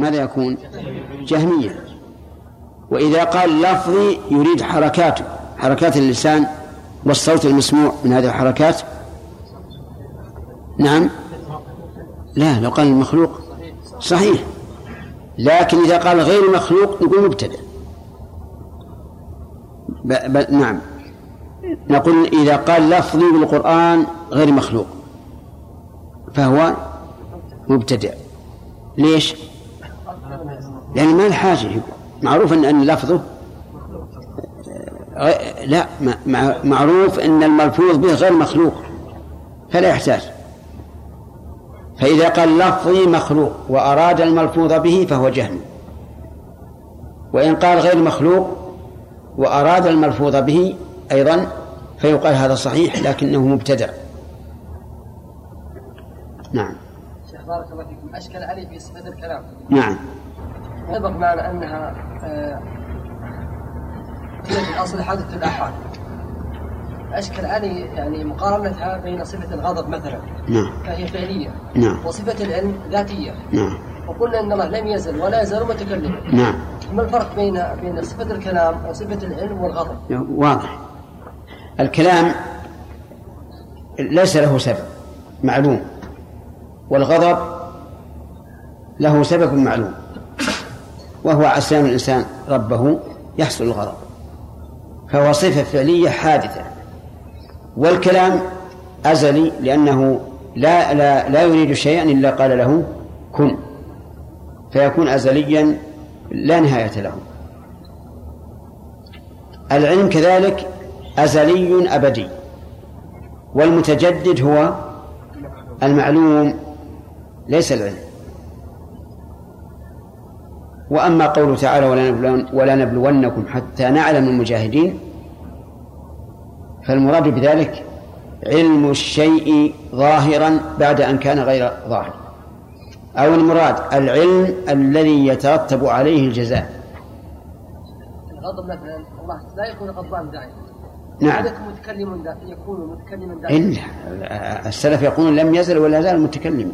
ماذا يكون؟ جهميا وإذا قال لفظي يريد حركاته حركات اللسان والصوت المسموع من هذه الحركات. نعم. لا لو قال المخلوق صحيح. لكن إذا قال غير مخلوق نقول مبتدأ. نعم. نقول إذا قال لفظي بالقرآن غير مخلوق فهو مبتدع ليش؟ لأن ما الحاجة معروف أن لفظه لا معروف أن الملفوظ به غير مخلوق فلا يحتاج. فإذا قال لفظي مخلوق وأراد الملفوظ به فهو جهل. وإن قال غير مخلوق وأراد الملفوظ به أيضا فيقال هذا صحيح لكنه مبتدع. نعم. شيخ بارك الله فيكم. أشكل علي في صفة الكلام نعم. أيضا معنى أنها هي في الأصل حادثة الآحاد. أشكل علي يعني مقارنتها بين صفة الغضب مثلا. نعم. فهي فعلية. نعم. وصفة العلم ذاتية. نعم. وقلنا أن الله لم يزل ولا يزال متكلما. نعم. ما الفرق بين بين صفة الكلام وصفة العلم والغضب؟ واضح. الكلام ليس له سبب معلوم والغضب له سبب معلوم. وهو عصيان الإنسان ربه يحصل الغضب فهو صفة فعلية حادثة. والكلام أزلي لأنه لا لا لا يريد شيئا إلا قال له كن. فيكون أزليا لا نهاية له. العلم كذلك أزلي أبدي. والمتجدد هو المعلوم ليس العلم. وأما قوله تعالى ولا نبلونكم حتى نعلم المجاهدين فالمراد بذلك علم الشيء ظاهرا بعد أن كان غير ظاهر. أو المراد العلم الذي يترتب عليه الجزاء. الغضب مثلا الله لا يكون غضبان دائما. نعم. متكلم يكون متكلما دائما. إلا السلف يقولون لم يزل ولا زال متكلما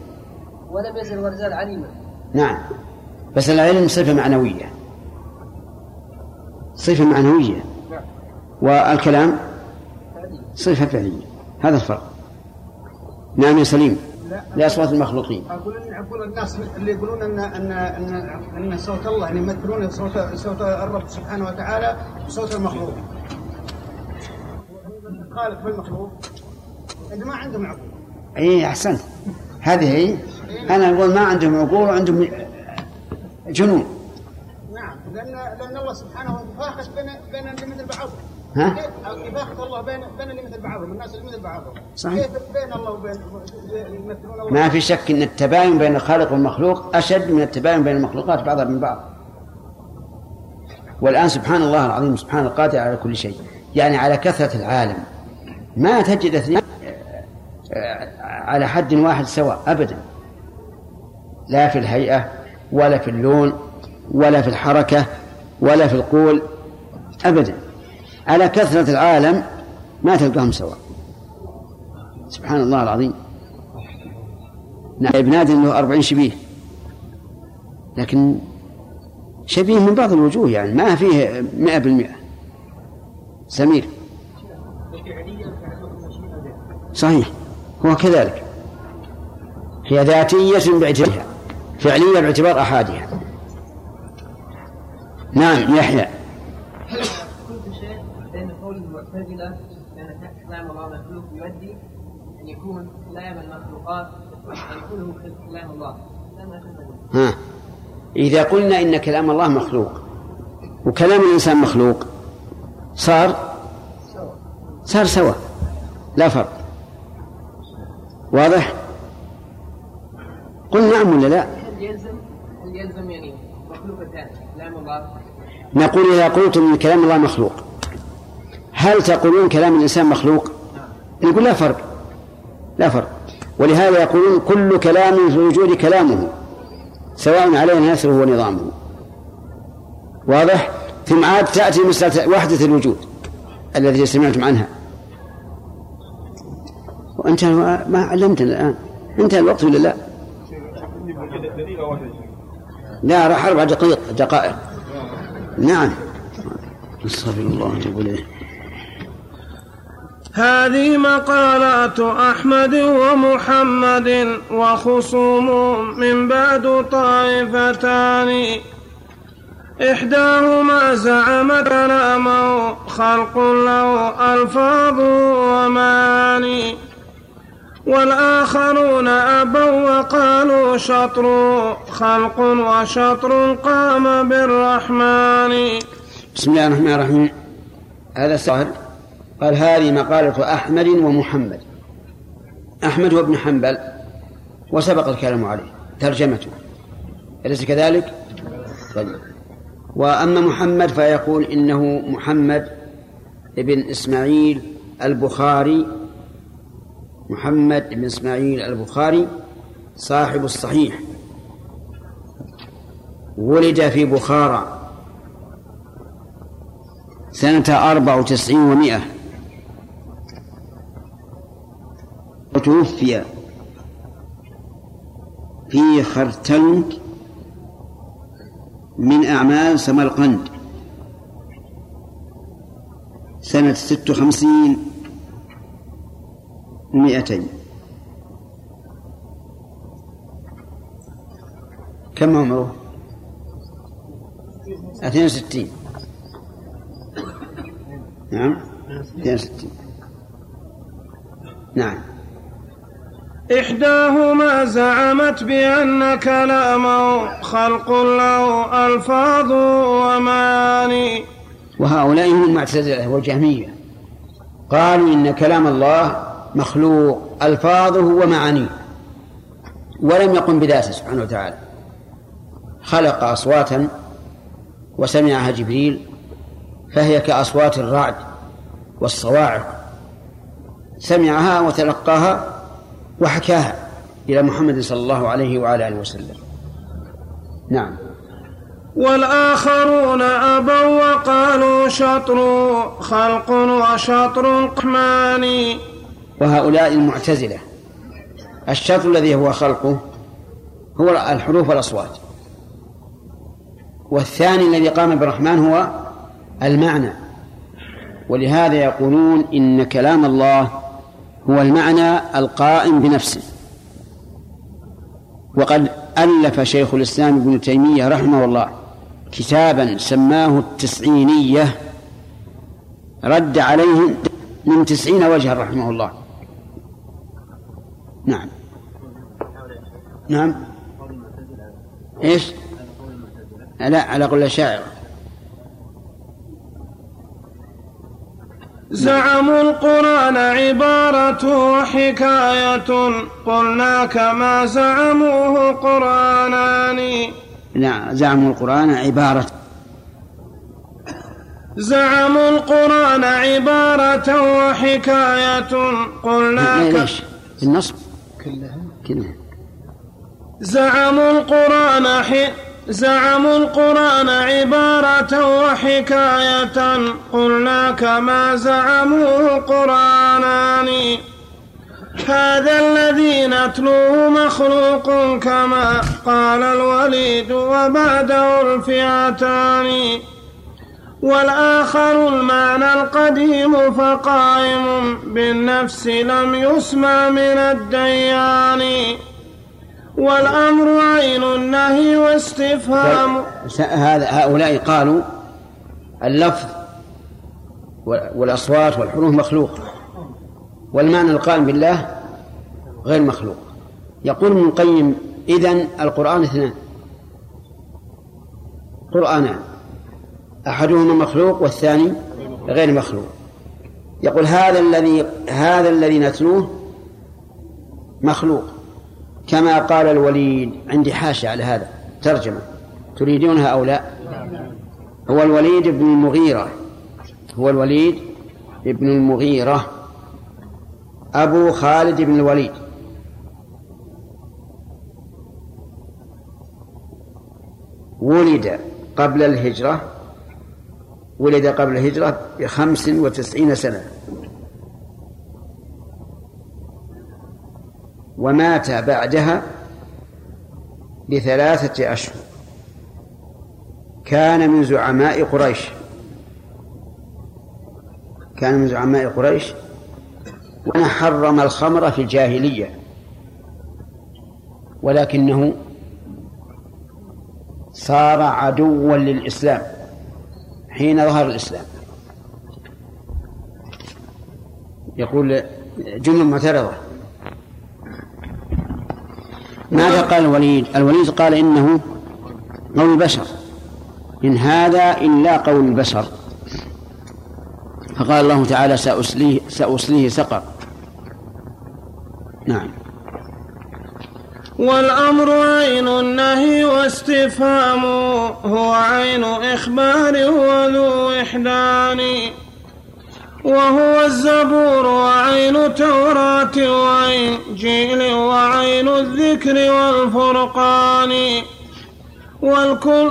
ولم يزل ولا زال عليما. نعم. بس العلم صفة معنوية. صفة معنوية. والكلام صفة فعلية. هذا الفرق. نعم يا سليم. لأصوات المخلوقين. أقول أقول الناس اللي يقولون أن أن أن أن صوت الله يعني يمثلون صوت صوت الرب سبحانه وتعالى بصوت المخلوق. الخالق بالمخلوق ما عندهم عقول. اي أحسنت. هذه هي أنا أقول ما عندهم عقول وعندهم جنون نعم لأن لأن الله سبحانه يفاخر بين بين اللي مثل بعضهم. ها؟ الله بين بين اللي مثل بعضهم الناس اللي مثل بعضهم. صحيح. كيف بين الله وبين الله ما في شك إن التباين بين الخالق والمخلوق أشد من التباين بين المخلوقات بعضها من بعض والآن سبحان الله العظيم سبحان القادر على كل شيء يعني على كثرة العالم ما تجد اثنين على حد واحد سواء أبدا لا في الهيئة ولا في اللون ولا في الحركة ولا في القول ابدا. على كثرة العالم ما تلقاهم سواء. سبحان الله العظيم. نعم ابن آدم له أربعين شبيه. لكن شبيه من بعض الوجوه يعني ما فيه مئة بالمئة. سمير. صحيح. هو كذلك. هي ذاتية باعتبارها فعلية باعتبار أحادها نعم يحيى. كنت شيء قول المعتزلة كلام الله مخلوق يؤدي أن يكون كلام المخلوقات أن يكون كلام الله. ها. إذا قلنا إن كلام الله مخلوق وكلام الإنسان مخلوق صار؟ صار سوا. لا فرق. واضح؟ قل نعم ولا لا؟ يلزم يلزم يعني مخلوقتان نقول إذا قلتم إن كلام الله مخلوق هل تقولون كلام الإنسان مخلوق؟ نقول لا فرق لا فرق. ولهذا يقولون كل كلام في الوجود كلامه سواء علينا نثره ونظامه. واضح؟ ثم عاد تأتي مسألة وحدة الوجود الذي سمعتم عنها. وأنت ما علمتنا الآن انتهى الوقت ولا لا؟ لا راح أربع دقائق دقائق. نعم. أستغفر الله وأتوب إليه. هذه مقالات أحمد ومحمد وخصوم من بعد طائفتان. إحداهما زعمت كلامه خلق له ألفاظ ومعاني والآخرون أبوا وقالوا شطر خلق وشطر قام بالرحمن. بسم الله الرحمن الرحيم. هذا سؤال. قال هذه مقالة أحمد ومحمد. أحمد هو ابن حنبل. وسبق الكلام عليه. ترجمته. أليس كذلك؟ طيب. وأما محمد فيقول إنه محمد ابن إسماعيل البخاري محمد بن إسماعيل البخاري صاحب الصحيح. ولد في بخارى سنة أربع وتسعين ومائة. وتوفي في خرتلنك من أعمال سمرقند سنة ست وخمسين مئتين. كم عمره؟ اثنين وستين. نعم اثنين وستين. نعم. إحداهما زعمت بأن كلامه خلق له ألفاظ ومعاني. وهؤلاء هم المعتزلة والجهمية. قالوا إن كلام الله مخلوق ألفاظه ومعانيه. ولم يقم بذاته سبحانه وتعالى. خلق أصواتا وسمعها جبريل فهي كأصوات الرعد والصواعق. سمعها وتلقاها وحكاها إلى محمد صلى الله عليه وعلى آله وسلم. نعم. والآخرون أبوا وقالوا شطر خلق وشطر رحماني وهؤلاء المعتزلة. الشطر الذي هو خلقه هو الحروف والأصوات. والثاني الذي قام بالرحمن هو المعنى. ولهذا يقولون إن كلام الله هو المعنى القائم بنفسه. وقد ألف شيخ الإسلام ابن تيمية رحمه الله كتابا سماه التسعينية رد عليهم من تسعين وجها رحمه الله. نعم. نعم. إيش؟ لا على قول الشاعر. زعموا القرآن عبارة وحكاية. قلنا كما زعموه قرآنان. نعم زعموا القرآن عبارة. زعموا القرآن عبارة وحكاية. قلنا. ليش؟ النصب. كلها؟ كلها. زعموا القرآن ح... زعموا القرآن عبارة وحكاية. قلنا كما زعموا قرآنان هذا الذي نتلوه مخلوق كما قال الوليد وبعده الفئتان. والآخر المعنى القديم فقائم بالنفس لم يسمى من الديان. والأمر عين النهي واستفهام. هؤلاء قالوا اللفظ والأصوات والحروف مخلوق. والمعنى القائم بالله غير مخلوق. يقول ابن القيم إذن القرآن اثنان. قرآنان. أحدهما مخلوق والثاني غير مخلوق. يقول هذا الذي هذا الذي نتلوه مخلوق. كما قال الوليد عندي حاشة على هذا ترجمة. تريدونها أو لا؟ هو الوليد بن المغيرة. هو الوليد بن المغيرة. أبو خالد بن الوليد. ولد قبل الهجرة. ولد قبل الهجرة بخمس وتسعين سنة. ومات بعدها بثلاثة أشهر. كان من زعماء قريش. كان من زعماء قريش. وأنا حرم الخمر في الجاهلية. ولكنه صار عدوا للإسلام. حين ظهر الإسلام. يقول جملة معترضة. ماذا قال الوليد؟ الوليد قال إنه قول البشر. إن هذا إلا قول البشر. فقال الله تعالى سأصليه, سأصليه سقر. نعم. والأمر عين النهي واستفهامه هو عين إخبار وذو إحدان وهو الزبور وعين توراة وإنجيل وعين الذكر والفرقان. والكل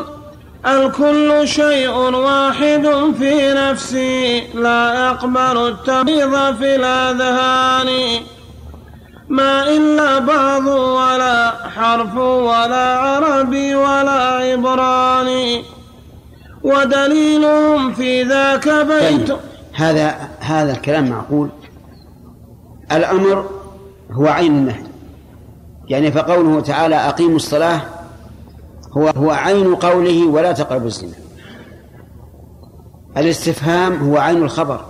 الكل شيء واحد في نفسي لا يقبل التبيض في الأذهان. ما إلا بعض ولا حرف ولا عربي ولا عبراني ودليلهم في ذاك بيت. طيب. هذا هذا الكلام معقول؟ الأمر هو عين النهي يعني فقوله تعالى أقيموا الصلاة هو هو عين قوله ولا تقربوا الزنا. الاستفهام هو عين الخبر.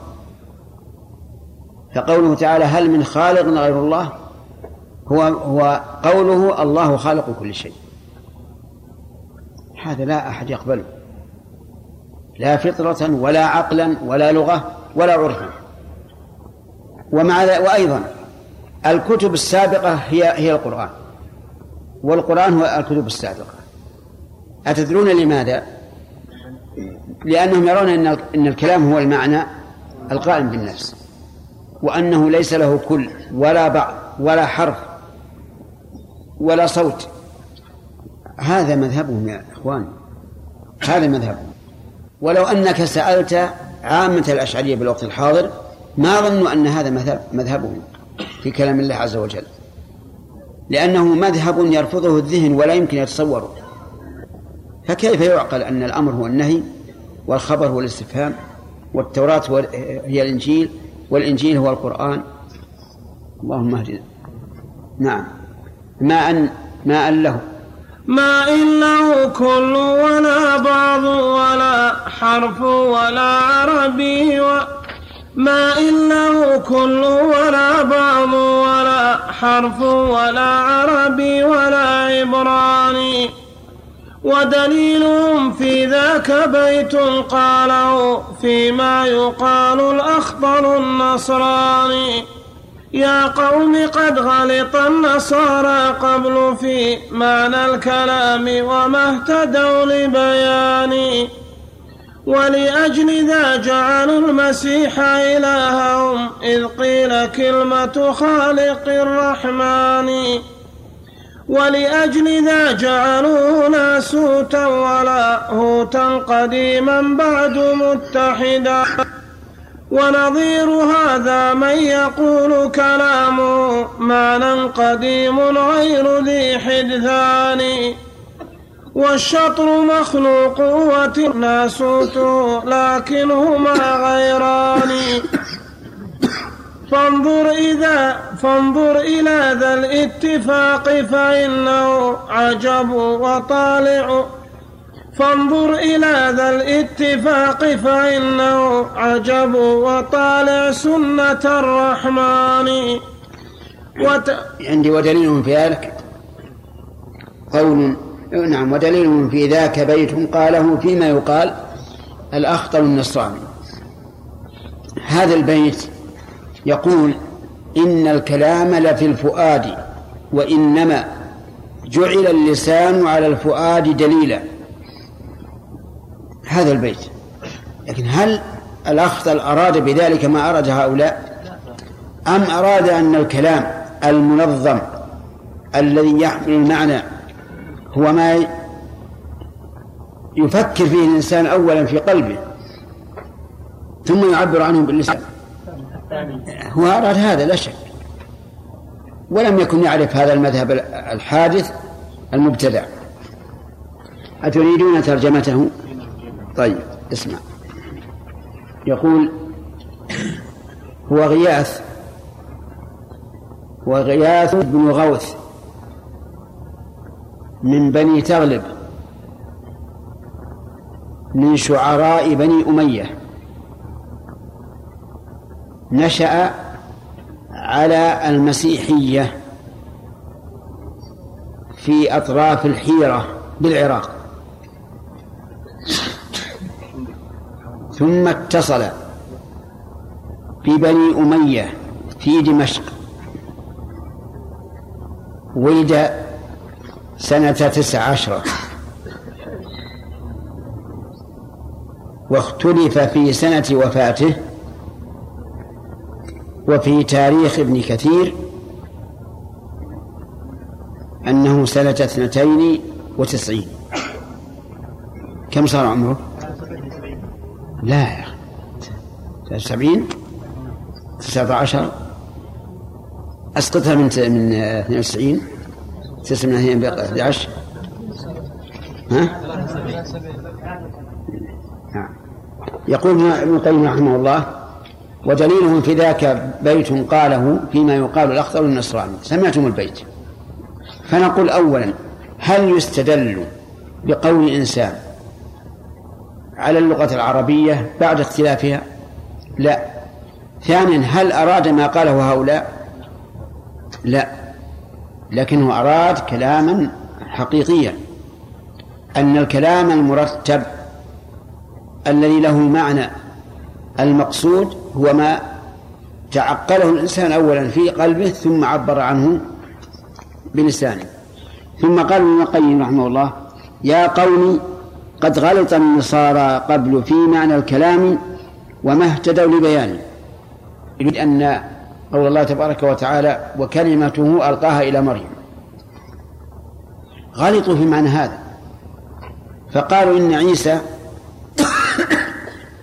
فقوله تعالى هل من خالق غير الله؟ هو هو قوله الله خالق كل شيء. هذا لا أحد يقبله. لا فطرة ولا عقلا ولا لغة ولا عرفا. ومع وأيضا الكتب السابقة هي هي القرآن. والقرآن هو الكتب السابقة. أتدرون لماذا؟ لأنهم يرون أن أن الكلام هو المعنى القائم بالنفس. وأنه ليس له كل ولا بعض ولا حرف ولا صوت. هذا مذهبهم يا إخوان. هذا مذهبهم. ولو أنك سألت عامة الأشعرية بالوقت الحاضر ما ظنوا أن هذا مذهب مذهبهم في كلام الله عز وجل. لأنه مذهب يرفضه الذهن ولا يمكن يتصوره. فكيف يعقل أن الأمر هو النهي والخبر هو الاستفهام والتوراة هي الإنجيل والإنجيل هو القرآن؟ اللهم اهدنا. نعم. ما أن ما أن له. ما إنه كل ولا بعض ولا حرف ولا عربي و ما إنه كل ولا بعض ولا حرف ولا عربي ولا عبراني. ودليلهم في ذاك بيت قاله فيما يقال الأخضر النصراني. يا قوم قد غلط النصارى قبل في معنى الكلام وما اهتدوا لبيان. ولأجل ذا جعلوا المسيح إلههم إذ قيل كلمة خالق الرحمن. ولأجل ذا جعلوا ناسوتا ولا هوتا قديما بعد متحدا. ونظير هذا من يقول كلامه معنى قديم غير ذي حدثان. والشطر مخلوق والناسوت لكنهما غيران. فانظر إذا فانظر إلى ذا الاتفاق فإنه عجب وطالع. فانظر إلى ذا الاتفاق فإنه عجب وطالع سنة الرحمن. وت... عندي ودليل في ذلك؟ قول نعم ودليل في ذاك بيت قاله فيما يقال الأخطر النصراني. هذا البيت يقول إن الكلام لفي الفؤاد وإنما جعل اللسان على الفؤاد دليلا. هذا البيت. لكن هل الأخطل أراد بذلك ما أراد هؤلاء؟ أم أراد أن الكلام المنظم الذي يحمل المعنى هو ما يفكر فيه الإنسان أولا في قلبه ثم يعبر عنه باللسان؟ هو أراد هذا لا شك. ولم يكن يعرف هذا المذهب الحادث المبتدع. أتريدون ترجمته؟ طيب اسمع. يقول هو غياث. هو غياث بن غوث من بني تغلب من شعراء بني أمية. نشأ على المسيحية في أطراف الحيرة بالعراق. ثم اتصل ببني أمية في دمشق. ولد سنة تسع عشرة واختلف في سنة وفاته وفي تاريخ ابن كثير أنه سنة اثنتين وتسعين. كم صار عمره؟ لا. يا أخي سبعين؟ تسعة عشر؟ أسقطها من من 92 تسعة من 11 ها؟ نعم. يقول ابن القيم رحمه الله ودليلهم في ذاك بيت قاله فيما يقال الأخضر النصراني سمعتم البيت. فنقول أولا هل يستدل بقول إنسان على اللغة العربية بعد اختلافها؟ لا. ثانيا هل أراد ما قاله هؤلاء؟ لا. لكنه أراد كلاما حقيقيا. أن الكلام المرتب الذي له المعنى المقصود هو ما تعقله الإنسان أولا في قلبه ثم عبر عنه بلسانه. ثم قال ابن القيم رحمه الله يا قوم قد غلط النصارى قبل في معنى الكلام وما اهتدوا لبيانه يريد أن قول الله تبارك وتعالى وكلمته ألقاها إلى مريم. غلطوا في معنى هذا. فقالوا إن عيسى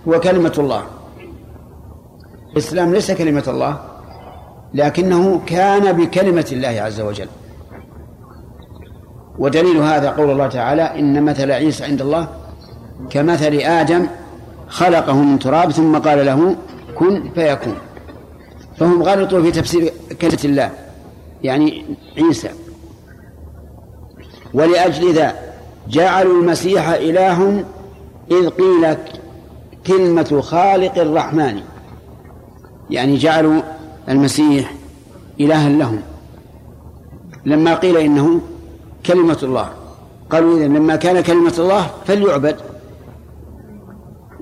هو كلمة الله. الإسلام ليس كلمة الله لكنه كان بكلمة الله عز وجل. ودليل هذا قول الله تعالى إن مثل عيسى عند الله كمثل آدم خلقه من تراب ثم قال له كن فيكون. فهم غلطوا في تفسير كلمة الله يعني عيسى. ولأجل ذا جعلوا المسيح إله إذ قيل كلمة خالق الرحمن. يعني جعلوا المسيح إلها لهم. لما قيل إنه كلمة الله. قالوا إذا لما كان كلمة الله فليعبد.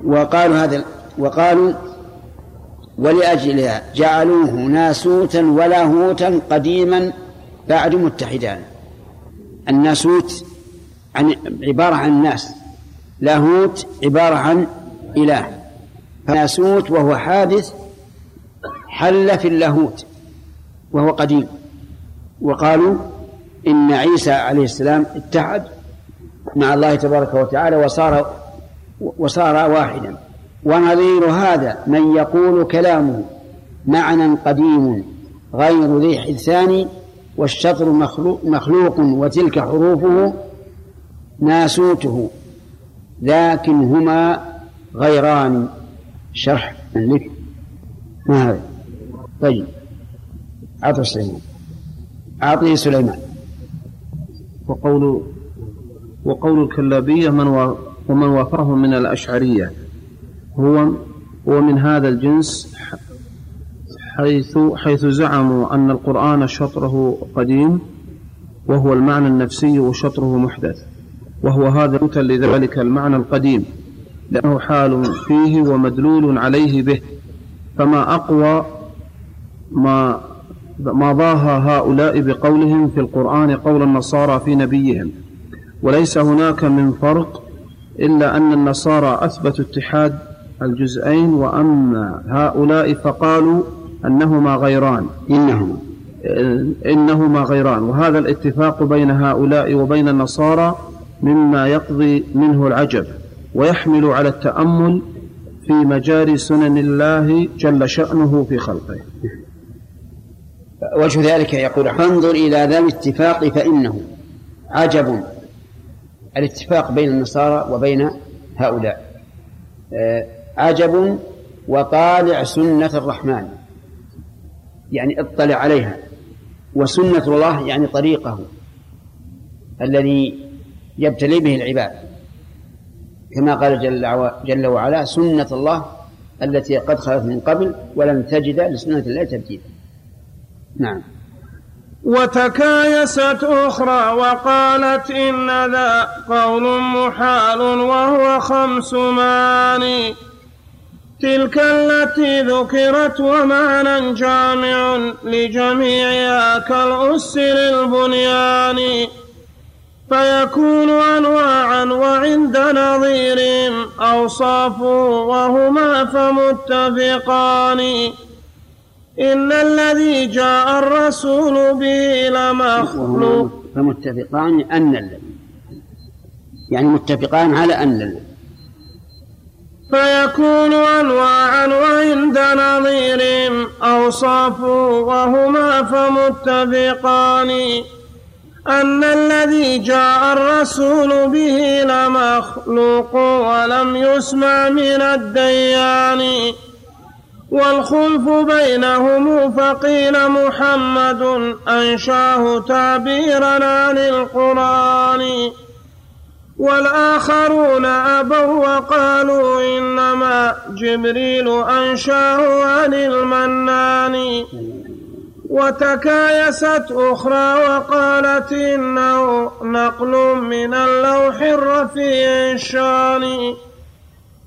وقالوا هذا وقالوا ولأجلها جعلوه ناسوتا ولاهوتا قديما بعد متحدان. الناسوت عن عبارة عن ناس لاهوت عبارة عن إله. فناسوت وهو حادث حل في اللاهوت وهو قديم. وقالوا إن عيسى عليه السلام اتحد مع الله تبارك وتعالى وصار وصار واحدا. ونظير هذا من يقول كلامه معنى قديم غير ذي حدثان والشطر مخلوق, مخلوق وتلك حروفه ناسوته لكن هما غيران. شرح من لك ما هذا؟ طيب. أعطي سليمان. أعطيه سليمان. وقول وقول الكلابية من ومن وافره من الأشعرية. هو هو من هذا الجنس حيث حيث زعموا أن القرآن شطره قديم وهو المعنى النفسي وشطره محدث وهو هذا لذلك المعنى القديم لأنه حال فيه ومدلول عليه به فما أقوى ما ما ضاهى هؤلاء بقولهم في القرآن قول النصارى في نبيهم. وليس هناك من فرق إلا أن النصارى أثبتوا اتحاد الجزئين وأما هؤلاء فقالوا أنهما غيران. إنهما إنهما غيران. وهذا الاتفاق بين هؤلاء وبين النصارى مما يقضي منه العجب ويحمل على التأمل في مجاري سنن الله جل شأنه في خلقه. وجه ذلك يقول فانظر إلى ذا الاتفاق فإنه عجب الاتفاق بين النصارى وبين هؤلاء. آه، عجب وطالع سنة الرحمن يعني اطلع عليها وسنة الله يعني طريقه الذي يبتلي به العباد. كما قال جل, جل وعلا سنة الله التي قد خلت من قبل ولن تجد لسنة الله تبديلا. نعم. وتكايست أخرى وقالت إن ذا قول محال وهو خمس معاني تلك التي ذكرت ومعنى جامع لجميعها كالأس للبنيان. فيكون أنواعا وعند نظيرهم أوصاف وهما فمتفقان. إن الذي جاء الرسول به لمخلوق فمتفقان أن الذي. يعني متفقان على أن الذي. فيكون أنواعا وعند نظيرهم. أوصاف وهما فمتفقان. أن الذي جاء الرسول به لمخلوق ولم يسمع من الديان. والخلف بينهم فقيل محمد أنشاه تعبيرا عن القرآن والآخرون أبوا وقالوا إنما جبريل أنشاه عن المنان. وتكايست أخرى وقالت إنه نقل من اللوح الرفيع الشان.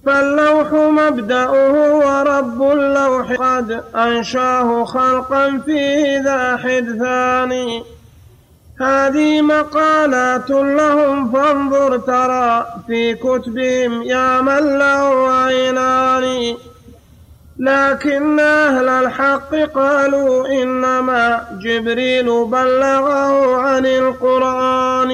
فاللوح مبدأه ورب اللوح قد أنشاه خلقا فيه ذا حدثان. هذه مقالات لهم فانظر ترى في كتبهم يا من له عينان. لكن أهل الحق قالوا إنما جبريل بلغه عن القرآن.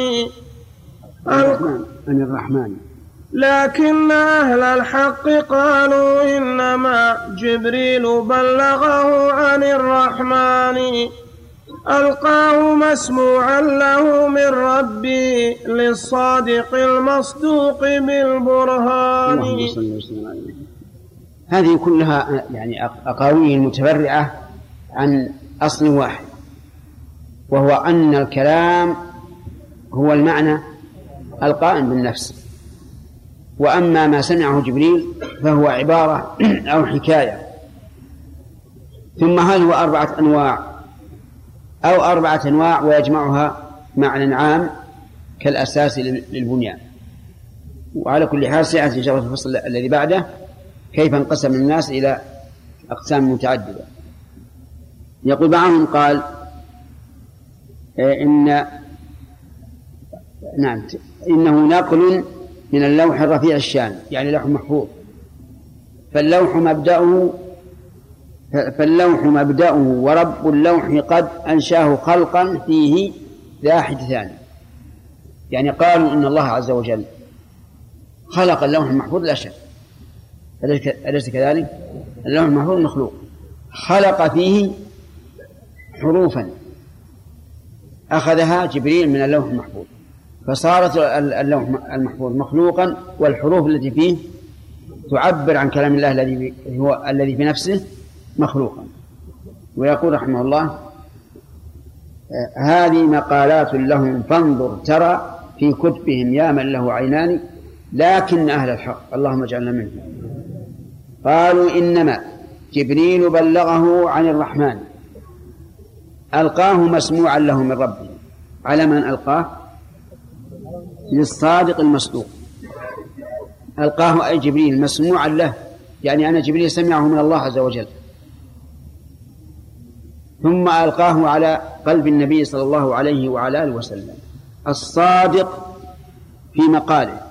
عن الرحمن لكن أهل الحق قالوا إنما جبريل بلغه عن الرحمن. ألقاه مسموعا له من ربي للصادق المصدوق بالبرهان. هذه كلها يعني أقاويل متفرعة عن أصل واحد وهو أن الكلام هو المعنى القائم بالنفس. وأما ما سمعه جبريل فهو عبارة أو حكاية. ثم هل هو أربعة أنواع. أو أربعة أنواع ويجمعها معنى عام كالأساس للبنيان. وعلى كل حال سيأتي إن شاء الله في الفصل الذي بعده كيف انقسم الناس إلى أقسام متعددة. يقول بعضهم قال إن نعم إنه نقل من اللوح الرفيع الشان يعني لوح محفوظ. فاللوح مبدأه فاللوح مبدأه ورب اللوح قد أنشاه خلقا فيه ذا حدثان يعني قالوا إن الله عز وجل خلق اللوح المحفوظ لا شك. أليس كذلك؟ اللوح المحفوظ مخلوق. خلق فيه حروفا. أخذها جبريل من اللوح المحفوظ. فصارت اللوح المحفوظ مخلوقا والحروف التي فيه تعبر عن كلام الله الذي هو الذي في نفسه مخلوقا. ويقول رحمه الله هذه مقالات لهم فانظر ترى في كتبهم يا من له عينان لكن أهل الحق. اللهم اجعلنا منهم. قالوا إنما جبريل بلغه عن الرحمن ألقاه مسموعا له من ربه. على من ألقاه؟ للصادق المصدوق. ألقاه أي جبريل مسموعا له يعني أن جبريل سمعه من الله عز وجل. ثم ألقاه على قلب النبي صلى الله عليه وعلى آله وسلم. الصادق في مقاله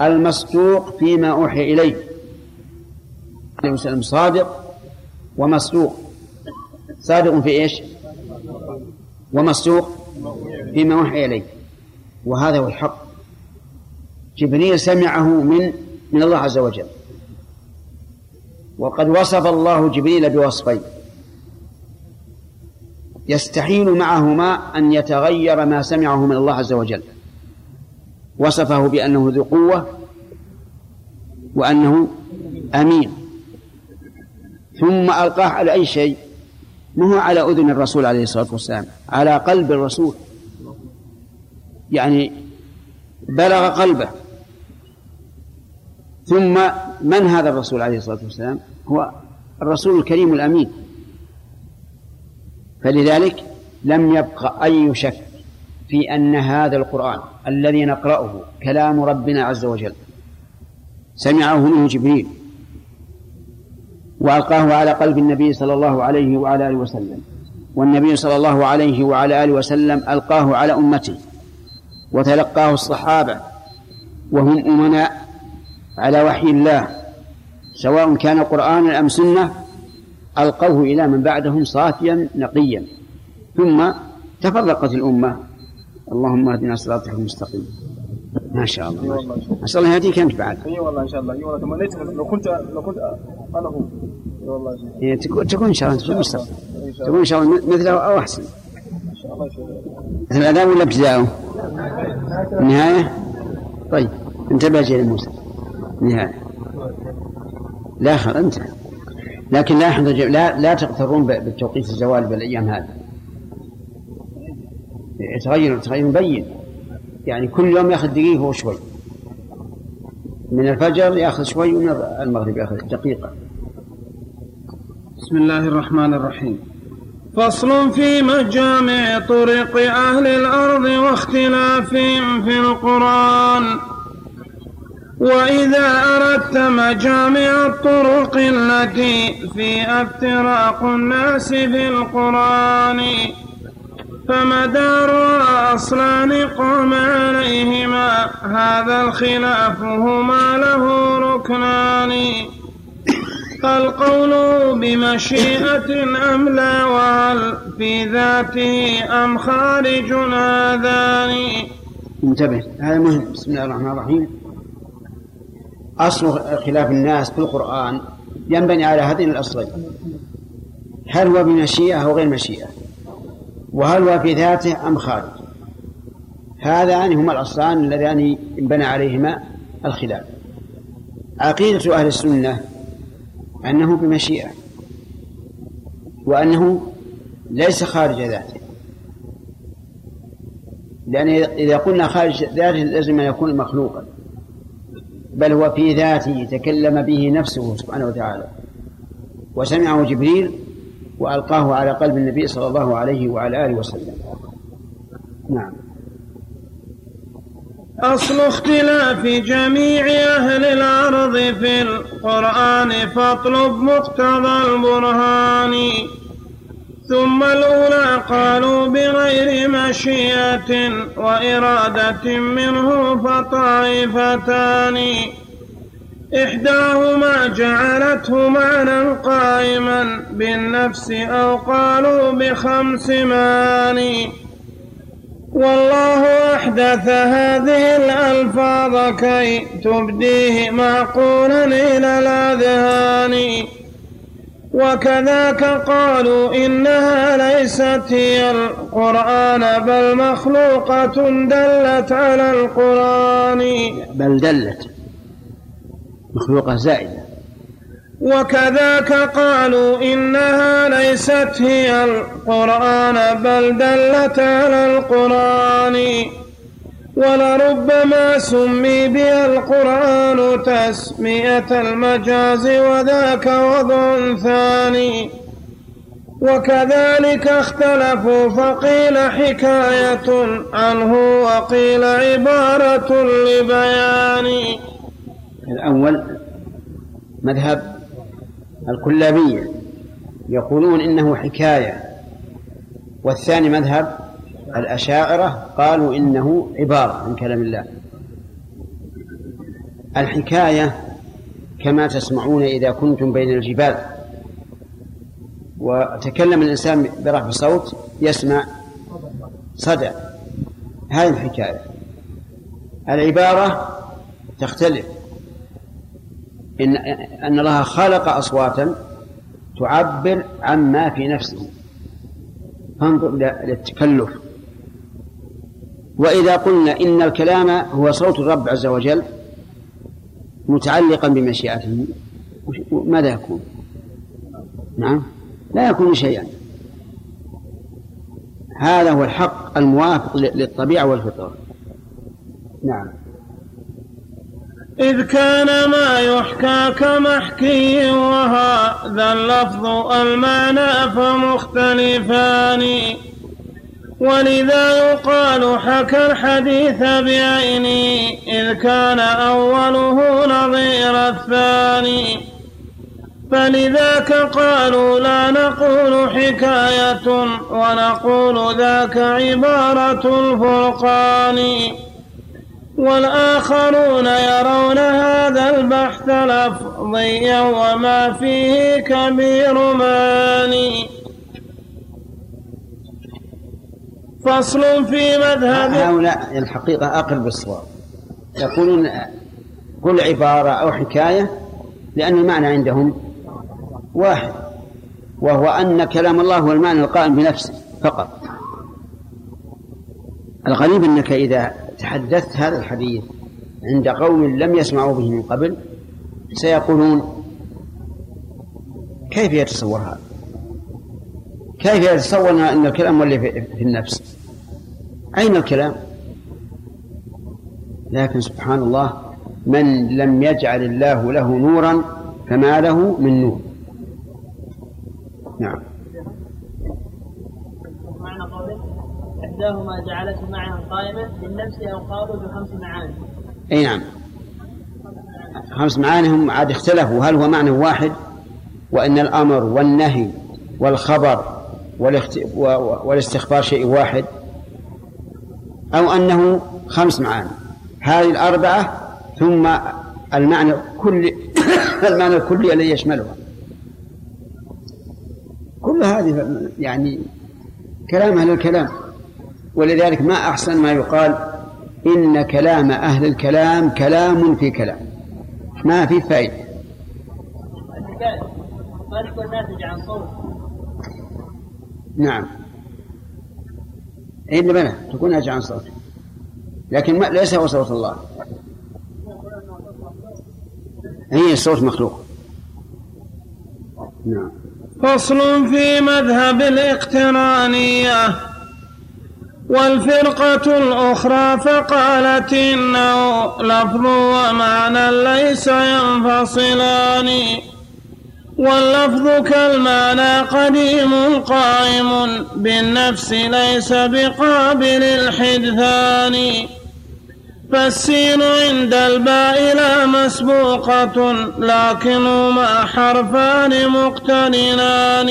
المصدوق فيما أوحي إليه. عليه وسلم صادق ومصدوق. صادق في إيش؟ ومصدوق فيما أوحي إليه. وهذا هو الحق. جبريل سمعه من من الله عز وجل. وقد وصف الله جبريل بوصفين. يستحيل معهما أن يتغير ما سمعه من الله عز وجل. وصفه بأنه ذو قوة وأنه أمين. ثم ألقاه على أي شيء؟ ما هو على أذن الرسول عليه الصلاة والسلام على قلب الرسول. يعني بلغ قلبه. ثم من هذا الرسول عليه الصلاة والسلام؟ هو الرسول الكريم الأمين. فلذلك لم يبق أي شك في أن هذا القرآن الذي نقرأه كلام ربنا عز وجل سمعه منه جبريل وألقاه على قلب النبي صلى الله عليه وعلى آله وسلم والنبي صلى الله عليه وعلى آله وسلم ألقاه على أمته. وتلقاه الصحابة وهم أمناء على وحي الله سواء كان قرآنا أم سنة ألقوه إلى من بعدهم صافيا نقيا. ثم تفرقت الأمة. اللهم اهدنا صراطك المستقيم. ما شاء الله أسأل الله يهديك انت بعد. إي والله إن شاء الله. إي والله. تمنيت لو كنت لو كنت أنا هو؟ إي والله. إيه تكون تكون إن شاء الله. في المستقبل تكون إن شاء الله. مثله أو أحسن. إن شاء الله. مثل الاداء ولا ابتداءه؟ النهايه؟ طيب انتبه جيل موسى. نهاية. لا خير انتهى. لكن لا لا لا تغترون بالتوقيت الزوال بالأيام هذه. يتغير تغير مبين. يعني كل يوم ياخذ دقيقة وشوي من الفجر ياخذ شوي ومن المغرب ياخذ دقيقة. بسم الله الرحمن الرحيم. فصل في مجامع طرق أهل الأرض واختلافهم في القرآن. وإذا أردت مجامع الطرق التي فيها افتراق الناس في القرآن فمدار أصلان قام عليهما هذا الخلاف هما له ركنان. القول بمشيئة أم لا وهل في ذاته أم خارج هذان انتبه هذا مهم. بسم الله الرحمن الرحيم. أصل خلاف الناس في القرآن ينبني على هذين الأصلين. هل هو بمشيئة أو غير مشيئة؟ وهل هو في ذاته أم خارج؟ هذان هما الأصلان اللذان انبنى عليهما الخلاف. عقيدة أهل السنة أنه بمشيئة. وأنه ليس خارج ذاته. لأن إذا قلنا خارج ذاته لازم أن يكون مخلوقا. بل هو في ذاته تكلم به نفسه سبحانه وتعالى. وسمعه جبريل وألقاه على قلب النبي صلى الله عليه وعلى آله وسلم. نعم. أصل اختلاف جميع أهل الأرض في القرآن فاطلب مقتضى البرهان. ثم الأولى قالوا بغير مشيئة وإرادة منه فطائفتان. إحداهما جعلته معنى قائما بالنفس أو قالوا بخمس معاني والله أحدث هذه الألفاظ كي تبديه معقولا إلى الأذهان. وكذاك قالوا إنها ليست هي القرآن بل مخلوقة دلت على القرآن. بل دلت مخلوقة زائدة. وكذاك قالوا إنها ليست هي القرآن بل دلت على القرآن. ولربما سمي بها القرآن تسمية المجاز وذاك وضع ثاني. وكذلك اختلفوا فقيل حكاية عنه وقيل عبارة لبيان. الأول مذهب الكلابية يقولون إنه حكاية. والثاني مذهب الأشاعرة قالوا إنه عبارة عن كلام الله. الحكاية كما تسمعون إذا كنتم بين الجبال. وتكلم الإنسان برفع صوت يسمع صدى. هذه الحكاية. العبارة تختلف. إن أن الله خلق أصواتا تعبر عما في نفسه. فانظر للتكلف وإذا قلنا إن الكلام هو صوت الرب عز وجل متعلقا بمشيئته ماذا يكون؟ نعم لا يكون شيئا. هذا هو الحق الموافق للطبيعة والفطرة. نعم. إذ كان ما يحكى كمحكي وهذا اللفظ المعنى فمختلفان. ولذا يقال حكى الحديث بعينه إذ كان أوله نظير الثاني. فلذاك قالوا لا نقول حكاية ونقول ذاك عبارة الفرقان. والآخرون يرون هذا البحث لفظيا وما فيه كبير ماني. فصل في مذهب هؤلاء الحقيقة أقرب بالصواب. يقولون كل عبارة أو حكاية لأن المعنى عندهم واحد وهو أن كلام الله هو المعنى القائم بنفسه فقط. الغريب أنك إذا تحدثت هذا الحديث عند قوم لم يسمعوا به من قبل سيقولون كيف يتصور هذا؟ كيف يتصور أن الكلام في في النفس؟ أين الكلام؟ لكن سبحان الله من لم يجعل الله له نورا فما له من نور. نعم معنى قوله إحداهما جعلته معها قائمة بالنفس أو قالوا بخمس معاني. أي نعم. خمس معاني هم عاد اختلفوا. هل هو معنى واحد؟ وأن الأمر والنهي والخبر والاخت... والاستخبار شيء واحد. أو أنه خمس معاني. هذه الأربعة ثم المعنى كل المعنى الكلي الذي يشملها. كل هذه يعني كلام أهل الكلام. ولذلك ما أحسن ما يقال إن كلام أهل الكلام كلام في كلام ما في فائدة تكون ناتجة عن صوت نعم إلا بلى تكون ناتجة عن صوت لكن ما ليس هو صوت الله. هي الصوت مخلوق. نعم. فصل في مذهب الاقترانية. والفرقة الأخرى فقالت إنه لفظ ومعنى ليس ينفصلان. واللفظ كالمعنى قديم قائم بالنفس ليس بقابل الحدثان. فالسين عند الباء لا مسبوقة لكنهما حرفان مقترنان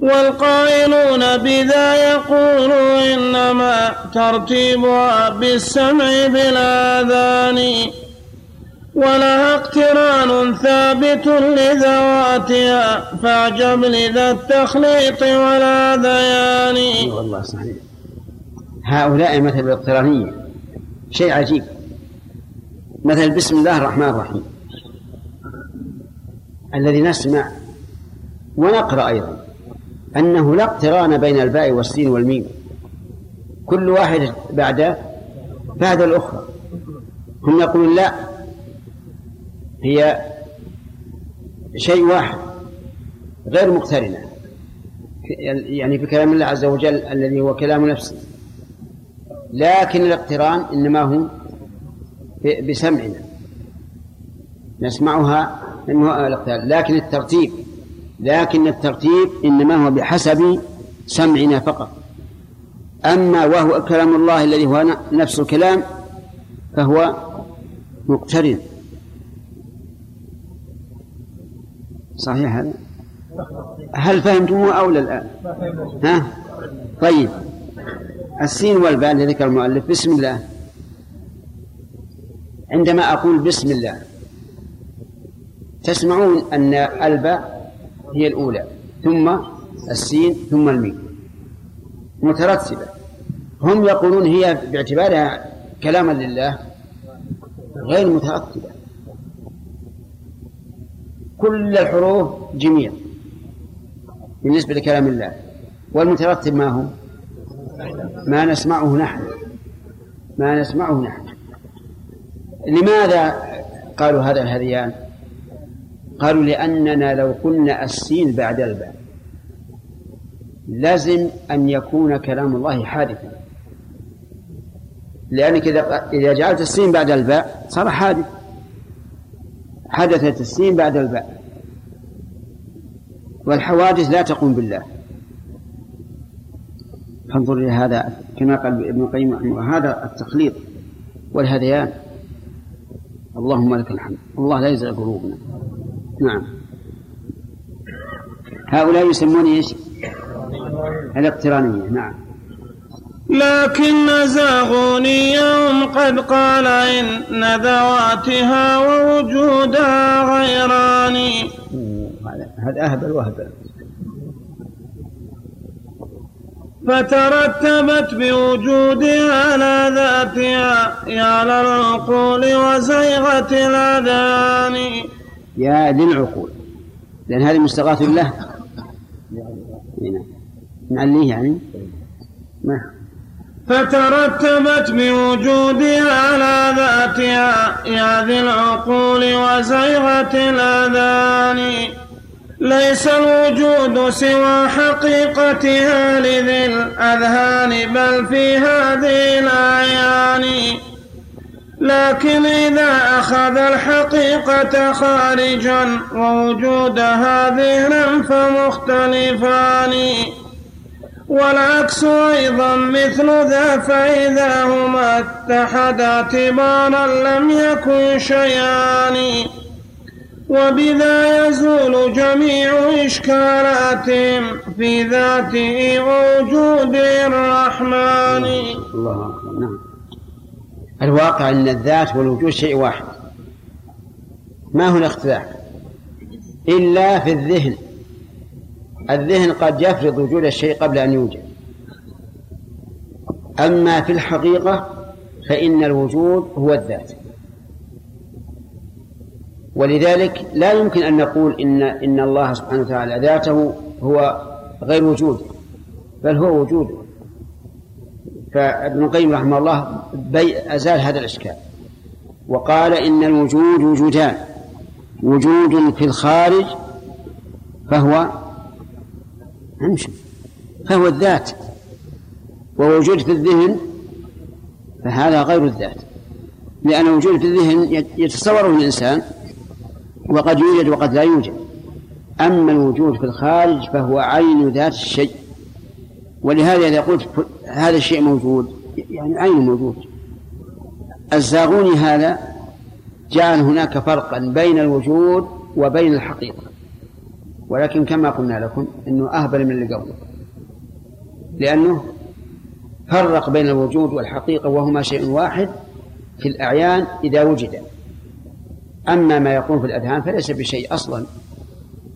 والقائلون بذا يقولوا إنما ترتيبها بالسمع بالآذان ولها اقتران ثابت لذواتها فاعجب لذا التخليط والهذيان والله صحيح. هؤلاء مثل الاقترانية. شيء عجيب. مثل بسم الله الرحمن الرحيم الذي نسمع ونقرأ أيضا. أنه لا اقتران بين الباء والسين والميم. كل واحد بعد بعد الأخرى. هم يقولون لا هي شيء واحد غير مقترنة. يعني في كلام الله عز وجل الذي هو كلام نفسه. لكن الاقتران إنما هو بسمعنا. نسمعها لكن الترتيب لكن الترتيب إنما هو بحسب سمعنا فقط. أما وهو كلام الله الذي هو نفس الكلام فهو مقترن. صحيح هذا؟ هل فهمتموه أو لا الآن؟ ها؟ طيب. السين والباء اللي ذكر المؤلف بسم الله. عندما أقول بسم الله تسمعون أن الباء هي الأولى ثم السين ثم الميم. مترتبة. هم يقولون هي باعتبارها كلاما لله غير مترتبة. كل الحروف جميع بالنسبة لكلام الله. والمترتب ما هو؟ ما نسمعه نحن. ما نسمعه نحن. لماذا قالوا هذا الهذيان؟ قالوا لأننا لو قلنا السين بعد الباء. لازم أن يكون كلام الله حادثا. لأنك إذا إذا جعلت السين بعد الباء صار حادث. حدثت السين بعد الباء. والحوادث لا تقوم بالله. فانظر إلى هذا كما قال ابن القيم هذا التخليط والهذيان. اللهم لك الحمد. الله لا يزغ قلوبنا. نعم. هؤلاء يسمون إيش؟ الإقترانية نعم. لكن زاغونيهم قد قال إن ذواتها ووجودها غيران. هذا أهبل وأهبل. فترتبت بوجودها على ذاتها يا للعقول وزيغة الأذان. يا للعقول. لأن هذه مستغاث له نعليه يعني. ما؟ فترتبت بوجودها على ذاتها يا ذي العقول وزيغة الأذان. ليس الوجود سوى حقيقتها لذي الأذهان بل في هذه الأعيان. لكن إذا أخذ الحقيقة خارجا ووجودها ذهنا فمختلفان. والعكس أيضا مثل ذا فإذا هما اتحدا اعتبارا لم يكن شيئان وبذا يزول جميع إشكالاتهم في ذاته ووجود الرحمن. الله نعم. الواقع أن الذات والوجود شيء واحد. ما هو الاختلاف إلا في الذهن. الذهن قد يفرض وجود الشيء قبل أن يوجد. أما في الحقيقة فإن الوجود هو الذات. ولذلك لا يمكن أن نقول إن إن الله سبحانه وتعالى ذاته هو غير وجود بل هو وجود فابن القيم رحمه الله بي أزال هذا الإشكال. وقال إن الوجود وجودان. وجود في الخارج فهو فهو الذات. ووجود في الذهن فهذا غير الذات. لأن الوجود في الذهن يتصوره الإنسان وقد يوجد وقد لا يوجد. أما الوجود في الخارج فهو عين ذات الشيء. ولهذا إذا قلت هذا الشيء موجود. يعني عين موجود؟ الزاغوني هذا جعل هناك فرقا بين الوجود وبين الحقيقة. ولكن كما قلنا لكم إنه أهبل من اللي قبله. لأنه فرق بين الوجود والحقيقة وهما شيء واحد في الأعيان إذا وجد. أما ما يكون في الأذهان فليس بشيء أصلا.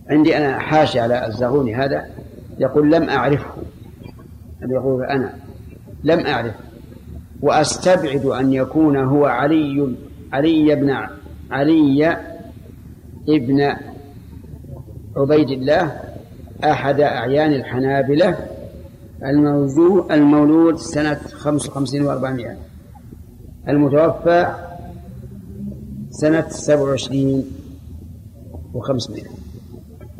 عندي أنا حاشي على الزغوني هذا يقول لم أعرفه. يقول أنا. لم أعرف وأستبعد أن يكون هو علي علي بن علي ابن عبيد الله أحد أعيان الحنابلة المولود سنة خمس وخمسين وأربعمائة المتوفى سنة سبع وعشرين وخمسمائة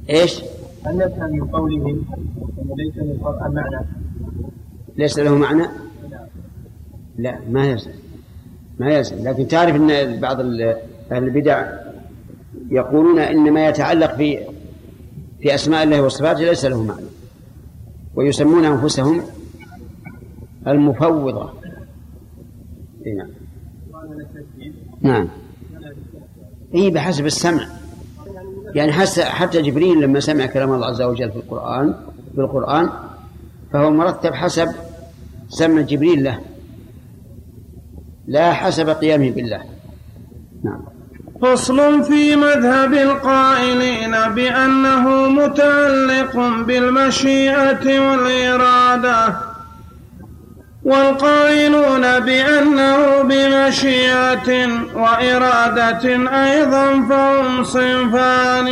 إيش؟ هل نفهم من قولهم أن ليس للقرآن معنى؟ ليس له معنى؟ لا ما يلزم ما يلزم لكن تعرف أن بعض أهل البدع يقولون إن ما يتعلق في في أسماء الله وصفاته ليس له معنى. ويسمون أنفسهم المفوضة. نعم. نعم. إيه بحسب السمع. يعني حتى جبريل لما سمع كلام الله عز وجل في القرآن في القرآن فهو مرتب حسب سمع جبريل له. لا حسب قيامه بالله. نعم. فصل في مذهب القائلين بأنه متعلق بالمشيئة والإرادة والقائلون بأنه بمشيئة وإرادة أيضا فهم صنفان.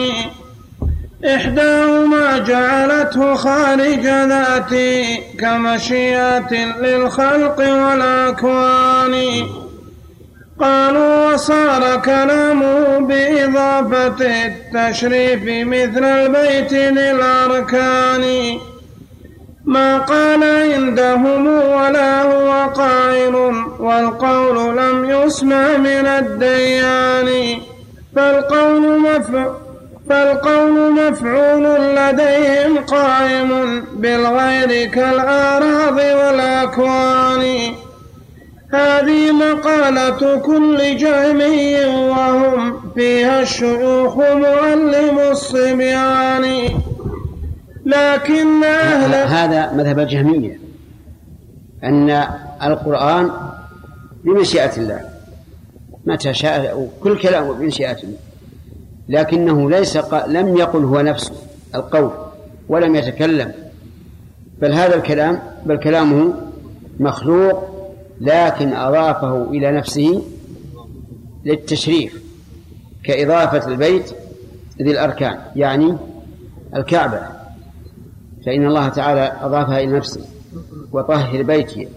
إحداهما جعلته خارج ذاته كمشيئة للخلق والأكوان. قالوا وصار كلامه بإضافة التشريف مثل البيت للأركان. ما قال عندهم ولا هو قائل والقول لم يسمع من الديان. فالقول مفعول فالقول مفعول لديهم قائم بالغير كالآراض والأكوان. هذه مقالة كل جهمي وهم فيها الشيوخ معلم الصبيان. لكن أهل هذا مذهب الجهمية أن القرآن بمشيئة الله. متى شاء كل كلام بمشيئة الله. لكنه ليس لم يقل هو نفسه القول ولم يتكلم. بل هذا الكلام بل كلامه مخلوق لكن أضافه إلى نفسه للتشريف كإضافة البيت ذي الأركان يعني الكعبة. فإن الله تعالى أضافها إلى نفسه وطهر بيتي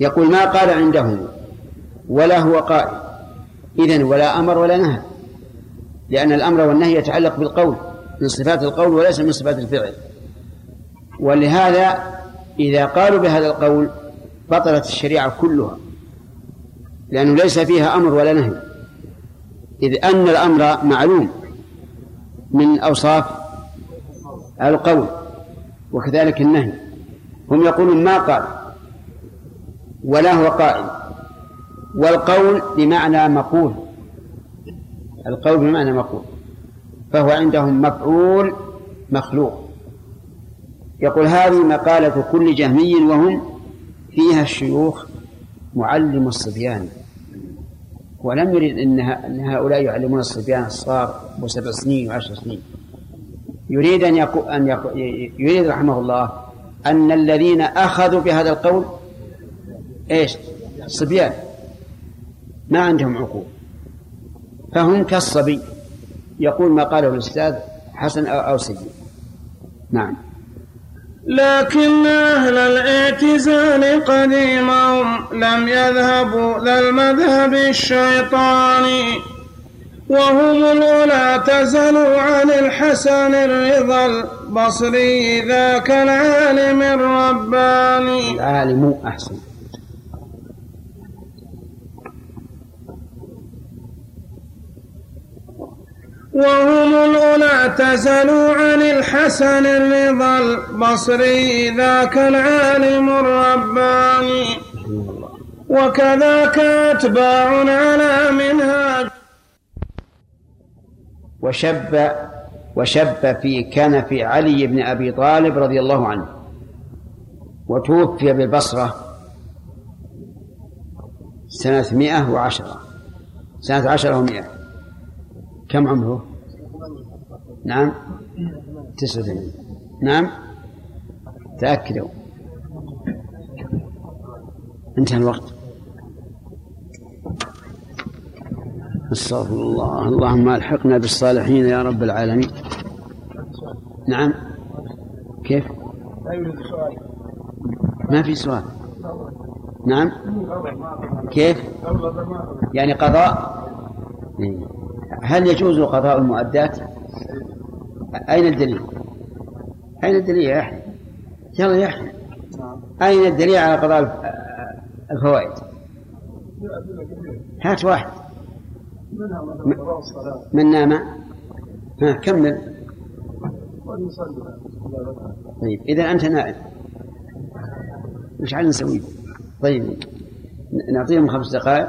يقول ما قال عندهم ولا هو قائل. إذن ولا أمر ولا نهى لأن الأمر والنهي يتعلق بالقول من صفات القول وليس من صفات الفعل. ولهذا إذا قالوا بهذا القول بطلت الشريعة كلها لأنه ليس فيها أمر ولا نهي. إذ أن الأمر معلوم من أوصاف القول وكذلك النهي. هم يقولون ما قال ولا هو قائل. والقول بمعنى مقول. القول بمعنى مقول فهو عندهم مفعول مخلوق. يقول هذه مقالة كل جهمي وهم فيها الشيوخ معلم الصبيان. ولم يرد إن هؤلاء يعلمون الصبيان الصغار وسبع سنين وعشر سنين. يريد أن يقول أن يقول يريد رحمه الله أن الذين أخذوا بهذا القول إيش؟ صبيان. ما عندهم عقول. فهم كالصبي. يقول ما قاله الأستاذ حسن أو سيء نعم. لكن أهل الاعتزال قديمهم لم يذهبوا ذا المذهب الشيطاني وهم الأولى تزلوا عن الحسن الرضا البصري ذاك العالم الرباني. العالم أحسن. وهم الأولى اعتزلوا عن الحسن الرضا البصري ذاك العالم الرباني. وكذاك أتباع على منهاج. وشب وشب في كان في علي بن أبي طالب رضي الله عنه. وتوفي بالبصرة سنة مئة وعشرة. سنة عشرة ومئة. كم عمره؟ نعم. تسعة وثمانين. نعم. تأكدوا. انتهى الوقت. أستغفر الله. اللهم ألحقنا بالصالحين يا رب العالمين. نعم. كيف؟ ما في سؤال. نعم. كيف؟ يعني قضاء؟ إيه. هل يجوز قضاء المؤدات؟ أين الدليل؟ أين الدليل يا يحيى؟ يلا يا يحيى. أين الدليل على قضاء الفوائد؟ هات واحد. من نام؟ ها كمل. طيب إذا أنت نائم. وش على نسوي. طيب نعطيهم خمس دقائق.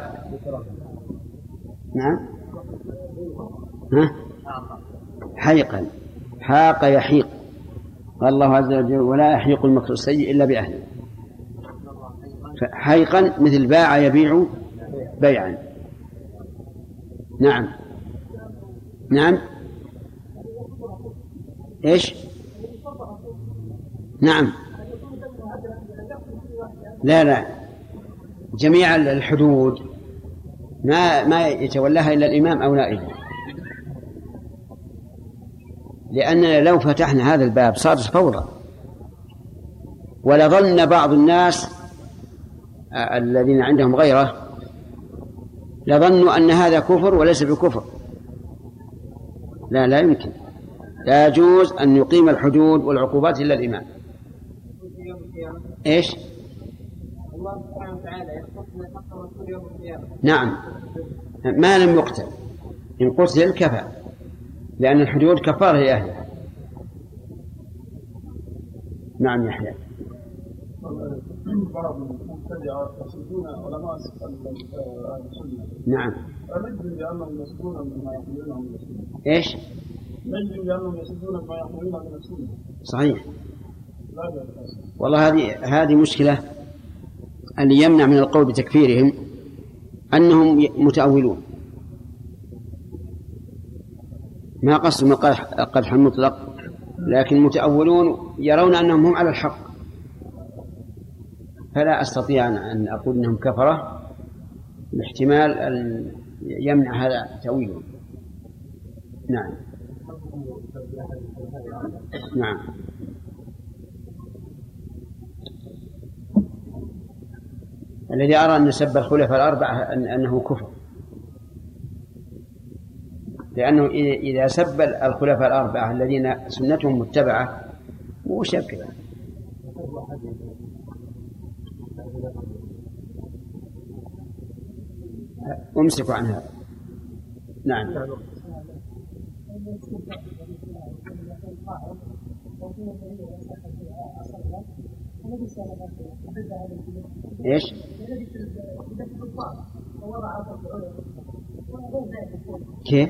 نعم. ها؟ حيقا حاق يحيق. قال الله عز وجل ولا يحيق المكر السيء إلا بأهله. حيقا مثل باع يبيع بيعا. نعم. نعم. إيش؟ نعم. لا لا. جميع الحدود ما ما يتولاها إلا الإمام أو نائبه. لاننا لو فتحنا هذا الباب صارت فوضى ولظن بعض الناس الذين عندهم غيرة لظنوا أن هذا كفر وليس بكفر. لا لا يمكن. لا يجوز أن يقيم الحدود والعقوبات إلا الإمام. إيش؟ الله سبحانه وتعالى حق يوم نعم. ما لم يقتل. إن قتل كفى لأن الحدود كفارة لأهلها نعم يحيى نعم فنجد بأنهم يصدون مما من السنة إيش؟ بأنهم مما من السنة صحيح. والله هذه هذه مشكلة اللي يمنع من القول بتكفيرهم أنهم متأولون. ما قصدهم القدح المطلق لكن متأولون يرون أنهم هم على الحق. فلا أستطيع أن- أقول أنهم كفرة الاحتمال أن يمنع هذا تأويلهم نعم. نعم. الذي أرى أن سب الخلفاء الأربعة أن- أنه كفر. لأنه إذا- سب الخلفاء الأربعة الذين سنتهم متبعة وش كذا أمسكوا عن هذا نعم إيش؟ كيف؟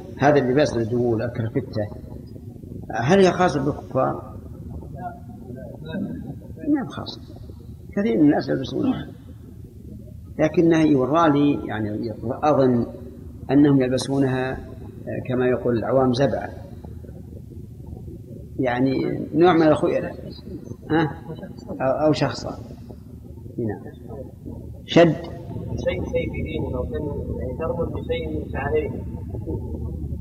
هذا اللباس الدول الكرفتة هل هي خاصة بالكفار؟ ما خاصة. كثير من الناس يلبسونها. لكنها يرى لي يعني أظن أنهم يلبسونها آه، كما يقول العوام زبعة. يعني نوع من الخيلاء ها؟ أو, أو شخصا نعم. شد. شيء شيء في دينه يعني ترمز بشيء من شعائره.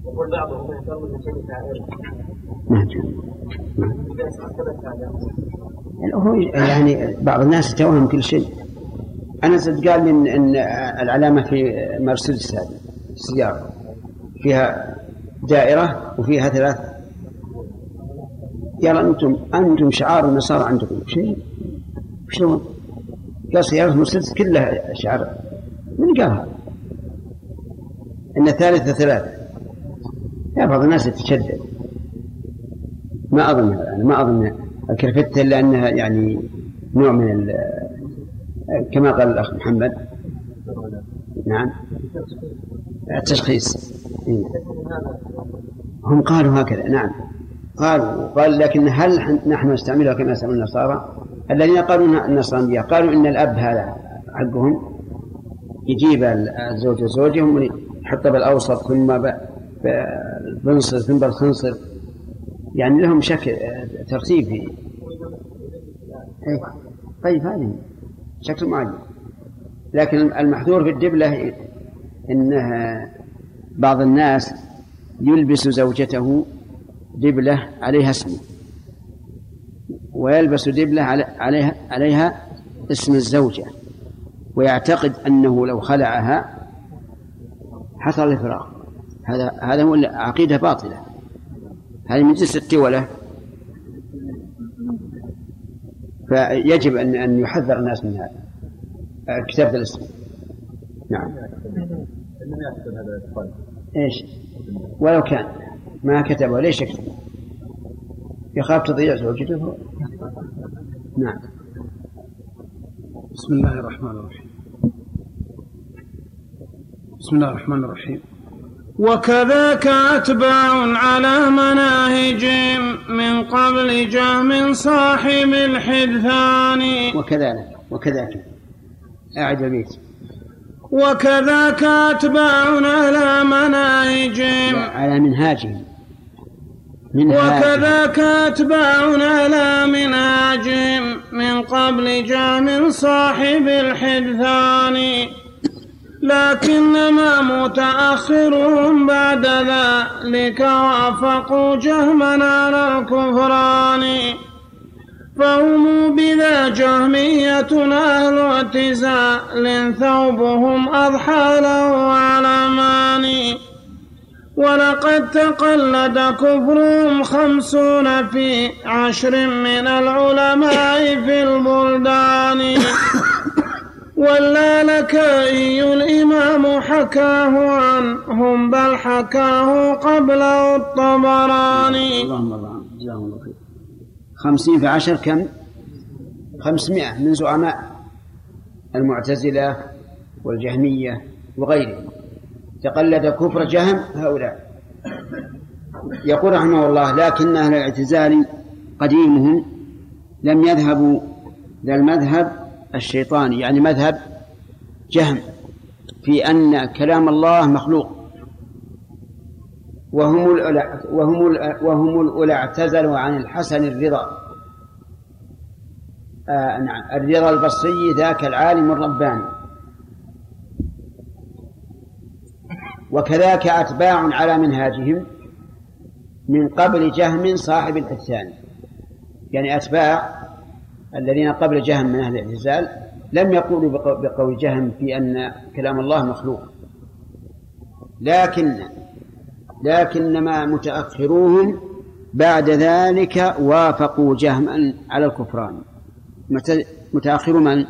يقول بعضهم بشيء شعائره نعم هذا هو يعني بعض الناس يتوهم كل شيء. أنا صدق قال لي إن, إن العلامة في مرسيدس هذه السيارة. فيها دائرة وفيها ثلاث. يلا أنتم أنتم شعار النصارى عندكم. شيء؟ شلون؟ قال سيارة مرسيدس كلها شعار. من قال هذا؟ إن الثالثة يا بعض الناس يتشدد. ما أظن أنا ما أظن الكرفتة إلا أنها يعني نوع من كما قال الأخ محمد. نعم. التشخيص. إيه. هم قالوا هكذا نعم. قالوا قال لكن هل نحن نستعملها كما يستعمل النصارى؟ الذين قالوا النصرانية قالوا إن الأب هذا حقهم. يجيب الزوج وزوجهم يحط بالأوسط ثم بنصر ثم بالخنصر يعني لهم شكل ترتيب في إيه. طيب هذه شكل معين. لكن المحذور في الدبلة إنها بعض الناس يلبس زوجته دبلة عليها اسمه ويلبس دبلة عليها عليها اسم الزوجة ويعتقد أنه لو خلعها حصل الفراق. هذا هذا هو عقيدة باطلة. هذه من جنس التولة. فيجب أن أن يحذر الناس من هذا. كتابة الاسم. نعم. إيش؟ ولو كان. ما كتبه ليش يكتب؟ يخاف تضيع زوجته؟ نعم. بسم الله الرحمن الرحيم. بسم الله الرحمن الرحيم. وكذاك أتباع على مناهجهم من قبل جهم صاحب الحدثان. وكذلك وكذاك أعد البيت وكذاك أتباعنا على مناهجهم على منهاجهم. وكذاك أتباعنا على منهاجهم من قبل جهم صاحب الحدثان. لكنما متأخرهم بعد ذلك وأفقوا جهما على الكفران. فهم بذا جهمية أهل اعتزال ثوبهم أضحى له علمان ولقد تقلد كفرهم خمسون في عشر من العلماء في البلدان. واللالكائي الإمام حكاه عنهم بل حكاه قبله الطبراني. اللهم الله خير. خمسين في عشر كم؟ خمسمائة من زعماء المعتزلة والجهمية وغيرهم. تقلد كفر جهم هؤلاء. يقول رحمه الله لكن أهل الاعتزال قديمهم لم يذهبوا ذا المذهب الشيطاني يعني مذهب جهم في أن كلام الله مخلوق. وهم الأولى وهم الأولى وهم الأولى اعتزلوا عن الحسن الرضا. آه نعم. الرضا البصري ذاك العالم الرباني. وكذاك أتباع على منهاجهم من قبل جهم صاحب الحسان. يعني أتباع الذين قبل جهم من أهل الاعتزال لم يقولوا بقول جهم في أن كلام الله مخلوق. لكن لكنما متأخروهم بعد ذلك وافقوا جهما على الكفران. متأخر من؟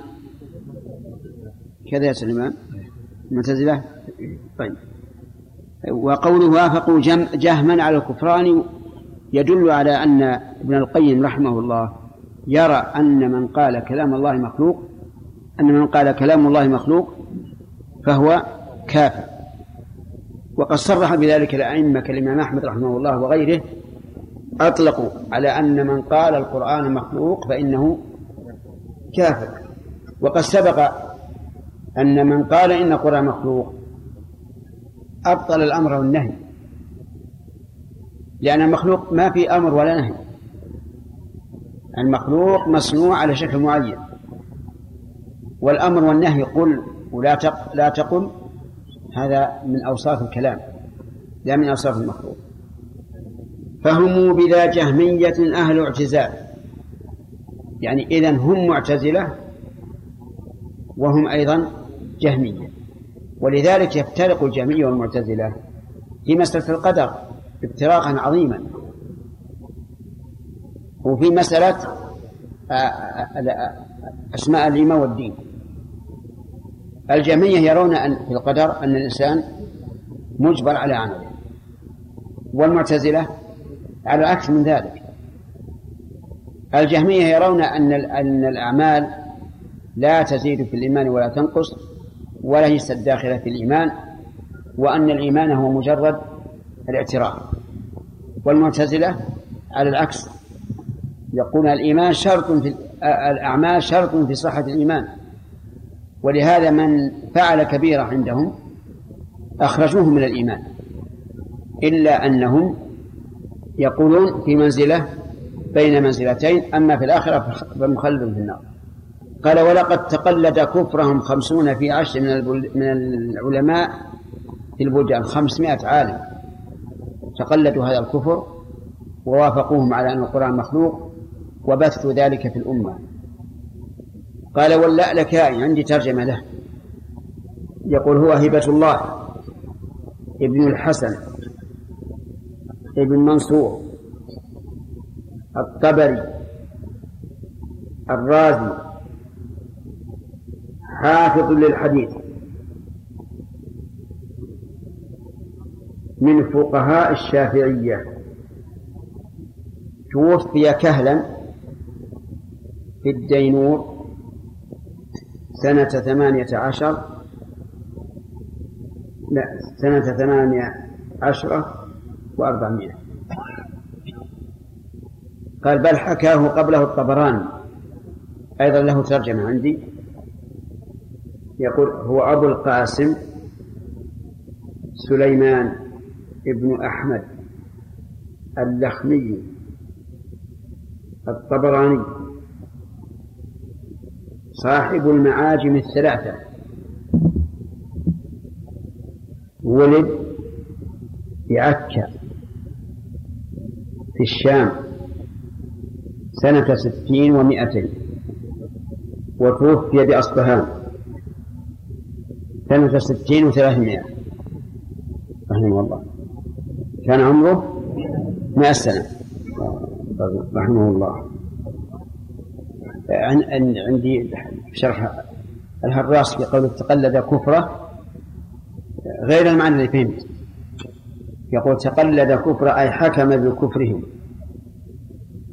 كذا يا سليمان. المعتزلة طيب. وقوله وافقوا جهما على الكفران يدل على أن ابن القيم رحمه الله يرى أن من قال كلام الله مخلوق أن من قال كلام الله مخلوق فهو كافر. وقد صرح بذلك الأئمة كالإمام أحمد رحمه الله وغيره أطلقوا على أن من قال القرآن مخلوق فإنه كافر. وقد سبق أن من قال إن القرآن مخلوق أبطل الأمر والنهي لأن المخلوق ما في أمر ولا نهي. المخلوق مصنوع على شكل معين. والأمر والنهي قل ولا تق لا تقل هذا من أوصاف الكلام لا من أوصاف المخلوق. فهم بذا جهمية أهل اعتزال. يعني إذن هم معتزلة وهم أيضا جهمية. ولذلك يفترق الجهمية والمعتزلة في مسألة القدر افتراقا عظيما. وفي مسألة آه، آه، أسماء الإيمان والدين. الجميع يرون أن في القدر أن الإنسان مجبر على عمله والمعتزلة على العكس من ذلك. الجهمية يرون أن أن الأعمال لا تزيد في الإيمان ولا تنقص وليست داخلة في الإيمان وأن الإيمان هو مجرد الاعتراف. والمعتزلة على العكس يقول الإيمان شرط في الأعمال شرط في صحة الإيمان. ولهذا من فعل كبيرة عندهم أخرجوه من الإيمان. إلا أنهم يقولون في منزلة بين منزلتين أما في الآخرة فمخلد في النار. قال ولقد تقلد كفرهم خمسون في عشر من من العلماء في البلدان خمسمائة عالم. تقلدوا هذا الكفر ووافقوهم على أن القرآن مخلوق وبثوا ذلك في الأمة. قال واللألكائي عندي ترجمة له. يقول هو هبة الله ابن الحسن ابن منصور الطبري الرازي حافظ للحديث. من فقهاء الشافعية. توفي كهلا في الدينور سنة ثمانية عشر لا سنة ثمانية عشرة وأربعمائة. قال بل حكاه قبله الطبراني أيضا له ترجمة عندي. يقول هو أبو القاسم سليمان ابن أحمد اللخمي الطبراني. صاحب المعاجم الثلاثة. ولد في عكا في الشام سنة ستين ومائتين وتوفي بأصبهان سنة ستين وثلاثمائة. رحمه الله. كان عمره مئة سنة. رحمه الله. عندي شرح الهراس في قول تقلد كفره غير المعنى اللي فهمت. يقول تقلد كفر أي حكم بكفرهم.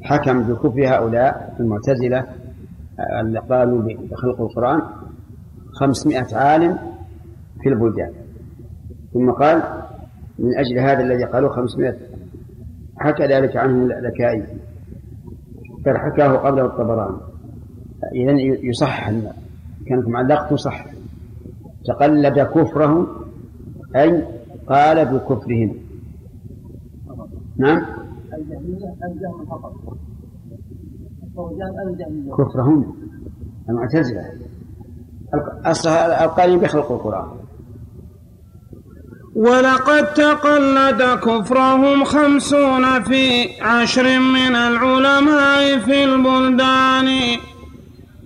حكم بكفر هؤلاء المعتزلة اللي قالوا بخلق القرآن خمسمائة عالم في البلدان. ثم قال من أجل هذا الذي قالوا خمسمائة حكى ذلك عنه الألكائي بل حكاه قبله الطبراني. إذا يصح كانت معلقته صح تقلد كفرهم أي قال بكفرهم. نعم؟ كفرهم المعتزلة. أصلها القائلين بخلق القرآن. ولقد تقلد كفرهم خمسون في عشر من العلماء في البلدان.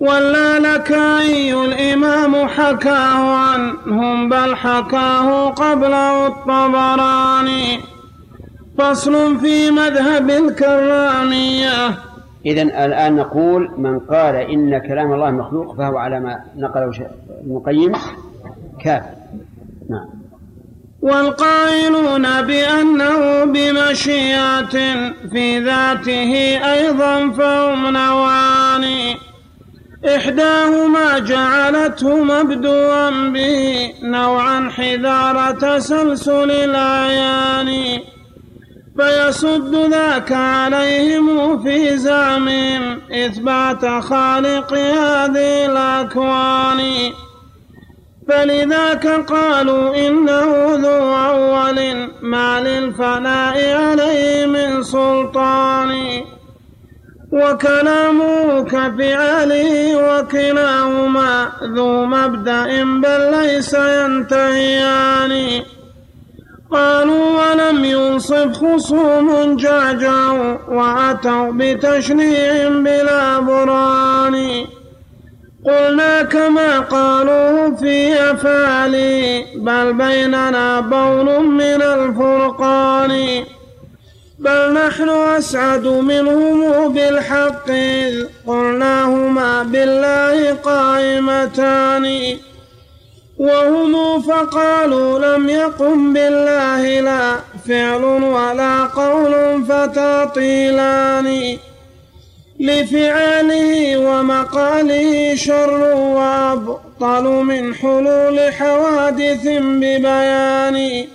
ولا لك أي الإمام حكاه عنهم بل حكاه قبله الطبراني. فصل في مذهب الكرامية. إذا الآن نقول من قال إن كلام الله مخلوق فهو على ما نقله ابن القيم كافر. نعم. والقائلون بأنه بمشيئة في ذاته أيضا فهم نوعان إحداهما جعلته مبدوا به نوعا حذار تسلسل الأعيان فيصد ذاك عليهم في زعمهم إثبات خالق هذه الأكوان. فلذاك قالوا إنه ذو أول ما للفناء عليه من سلطان. وكلامه كفعله وكلاهما ذو مبدأ بل ليس ينتهيان. قالوا ولم ينصف خصوم جعجعوا وأتوا بتشنيع بلا برهان. قلنا كما قالوا في أفعالي بل بيننا بون من الفرقان. بل نحن أسعد منهم بالحق. إذ قلناهما بالله قائمتان. وهم فقالوا لم يقم بالله لا فعل ولا قول فتعطيلان. لفعاله ومقاله شر وأبطل من حلول حوادث ببيان.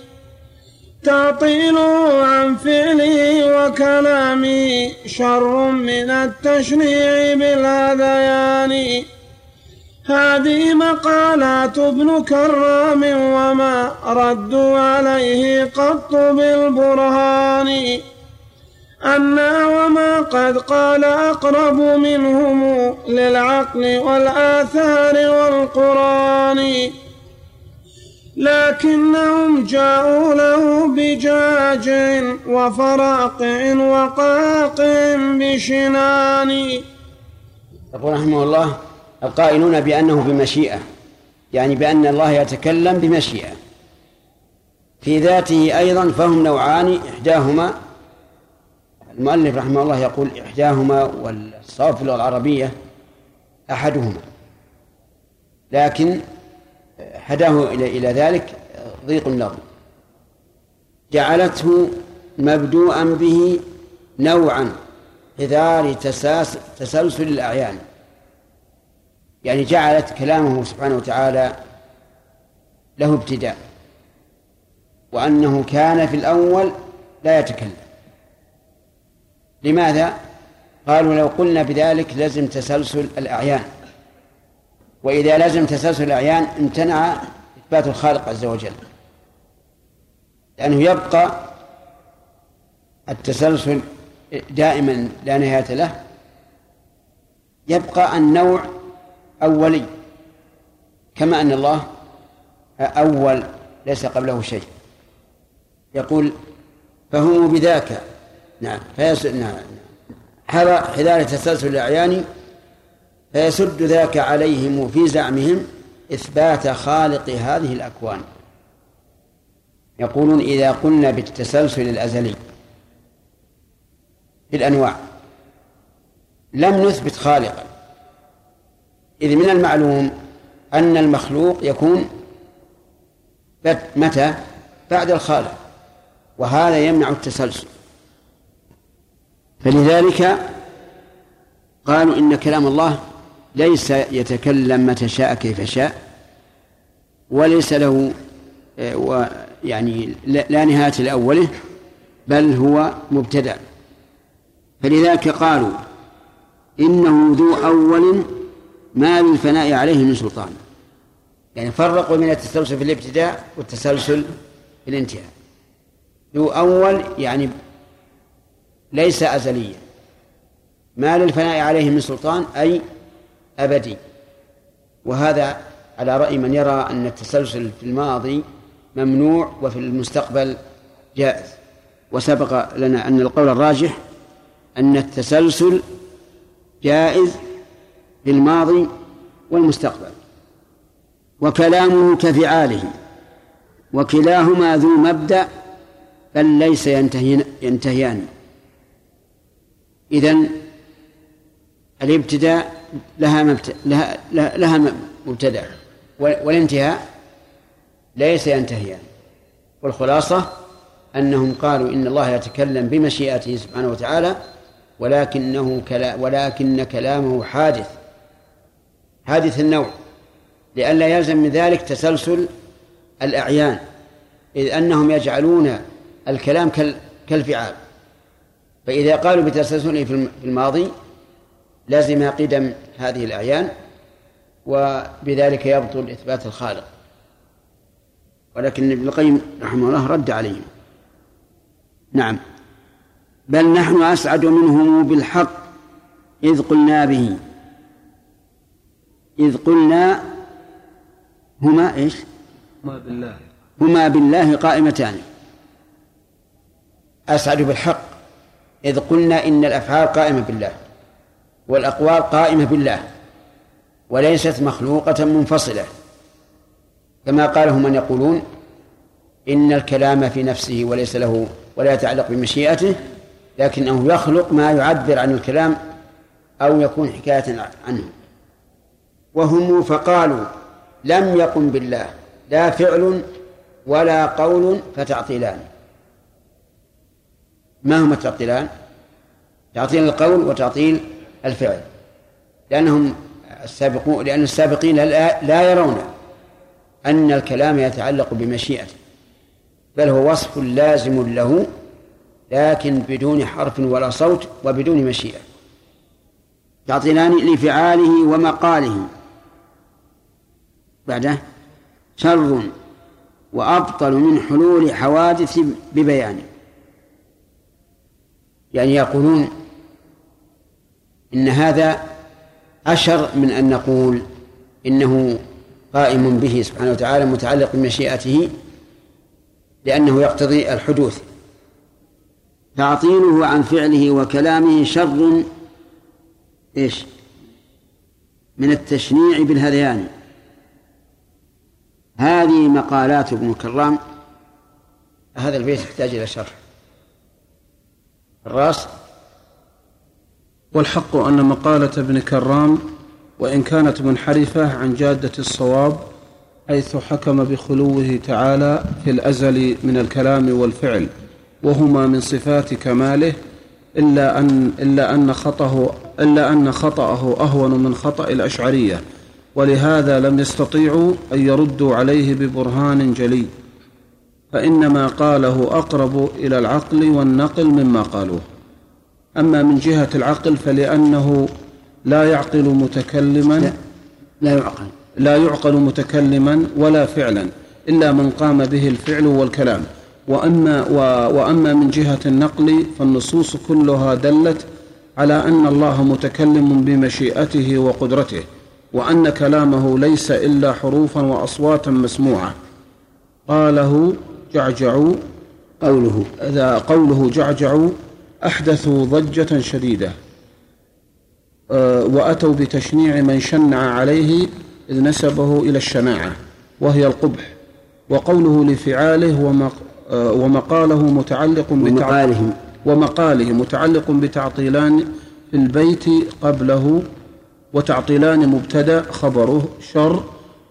تعطيله عن فعله وكلامه شر من التشنيع بالهذيان هذه مقالات ابن كرام وما ردوا عليه قط بالبرهان. أنا وما قد قال أقرب منهم للعقل والآثار والقرآن. لكنهم جاءوا له بجاج وفراقع وقاقع بشنان. يقول رحمه الله القائلون بأنه بمشيئة يعني بأن الله يتكلم بمشيئة. في ذاته أيضا فهم نوعان إحداهما المؤلف رحمه الله يقول إحداهما والصواب في اللغة العربية أحدهما. لكن هداه إلى إلى ذلك ضيق اللفظ جعلته مبدوءا به نوعا حذار تسلسل الأعيان. يعني جعلت كلامه سبحانه وتعالى له ابتداء. وأنه كان في الأول لا يتكلم. لماذا؟ قالوا لو قلنا بذلك لزم تسلسل الأعيان. وإذا لزم تسلسل الأعيان امتنع إثبات الخالق عز وجل. لأنه يبقى التسلسل دائما لا نهاية له. يبقى النوع أولي كما أن الله أول ليس قبله شيء. يقول فهم بذاك. نعم فيس... نعم. حذار تسلسل الأعيان فيسد ذاك عليهم في زعمهم إثبات خالق هذه الأكوان. يقولون إذا قلنا بالتسلسل الأزلي في الأنواع لم نثبت خالقا إذ من المعلوم أن المخلوق يكون متى؟ بعد الخالق وهذا يمنع التسلسل. فلذلك قالوا إن كلام الله ليس يتكلم متى شاء كيف شاء وليس له آه، يعني لا نهاية لأوله بل هو مبتدأ. فلذلك قالوا إنه ذو أول ما للفناء عليه من سلطان. يعني فرقوا من التسلسل في الابتداء والتسلسل في الانتهاء. ذو أول يعني ليس أزليا ما للفناء عليه من سلطان أي أبدي. وهذا على رأي من يرى أن التسلسل في الماضي ممنوع وفي المستقبل جائز. وسبق لنا أن القول الراجح أن التسلسل جائز في الماضي والمستقبل. وكلامه كفعاله. وكلاهما ذو مبدأ بل ليس ينتهي ينتهيان. إذن الابتداء لها لها, لها مبتدأ والانتهاء ليس ينتهيان. والخلاصة أنهم قالوا إن الله يتكلم بمشيئته سبحانه وتعالى ولكنه كلا ولكن كلامه حادث حادث النوع لئلا يلزم من ذلك تسلسل الأعيان إذ أنهم يجعلون الكلام كالفعال. فإذا قالوا بتسلسله في الماضي لازم قدم هذه الأعيان وبذلك يبطل إثبات الخالق. ولكن ابن القيم رحمه الله رد عليهم. نعم. بل نحن أسعد منهم بالحق إذ قلنا به. إذ قلنا هما إيش؟ هما بالله. هما بالله قائمتان. أسعد بالحق إذ قلنا إن الأفعال قائمة بالله. والأقوال قائمة بالله وليست مخلوقة منفصلة. كما قاله من يقولون إن الكلام في نفسه وليس له ولا يتعلق بمشيئته لكنه يخلق ما يعبر عن الكلام أو يكون حكاية عنه. وهم فقالوا لم يقم بالله لا فعل ولا قول فتعطيلان. ما هما التعطيلان؟ تعطيل القول وتعطيل الفعل. لأنهم السابقون لأن السابقين لا يرون أن الكلام يتعلق بمشيئته بل هو وصف لازم له لكن بدون حرف ولا صوت وبدون مشيئة. تعطيلان لفعاله ومقاله. بعده شر وأبطل من حلول حوادث ببيانه يعني يقولون إن هذا أشر من أن نقول إنه قائم به سبحانه وتعالى متعلق بمشيئته لأنه يقتضي الحدوث. تعطيله عن فعله وكلامه شر إيش؟ من التشنيع بالهذيان. هذه مقالات ابن كرام هذا البيت يحتاج إلى شرح. الرأس والحق أن مقالة ابن كرام وإن كانت منحرفة عن جادة الصواب حيث حكم بخلوه تعالى في الأزل من الكلام والفعل وهما من صفات كماله إلا أن إلا أن خطأه إلا أن خطأه أهون من خطأ الأشعرية ولهذا لم يستطيعوا أن يردوا عليه ببرهان جلي. فإن ما قاله أقرب إلى العقل والنقل مما قالوه. أما من جهة العقل فلأنه لا يعقل متكلما لا يعقل. لا يعقل متكلما ولا فعلا إلا من قام به الفعل والكلام. وأما, و وأما من جهة النقل فالنصوص كلها دلت على أن الله متكلم بمشيئته وقدرته وأن كلامه ليس إلا حروفا وأصواتا مسموعة. قاله جعجع قوله. إذا قوله جعجع أحدثوا ضجة شديدة آه، وأتوا بتشنيع من شنع عليه إذ نسبه إلى الشناعة وهي القبح وقوله لفعاله آه، ومقاله متعلق ومقالهم ومقاله متعلق بتعطيلان في البيت قبله وتعطيلان مبتدأ خبره شر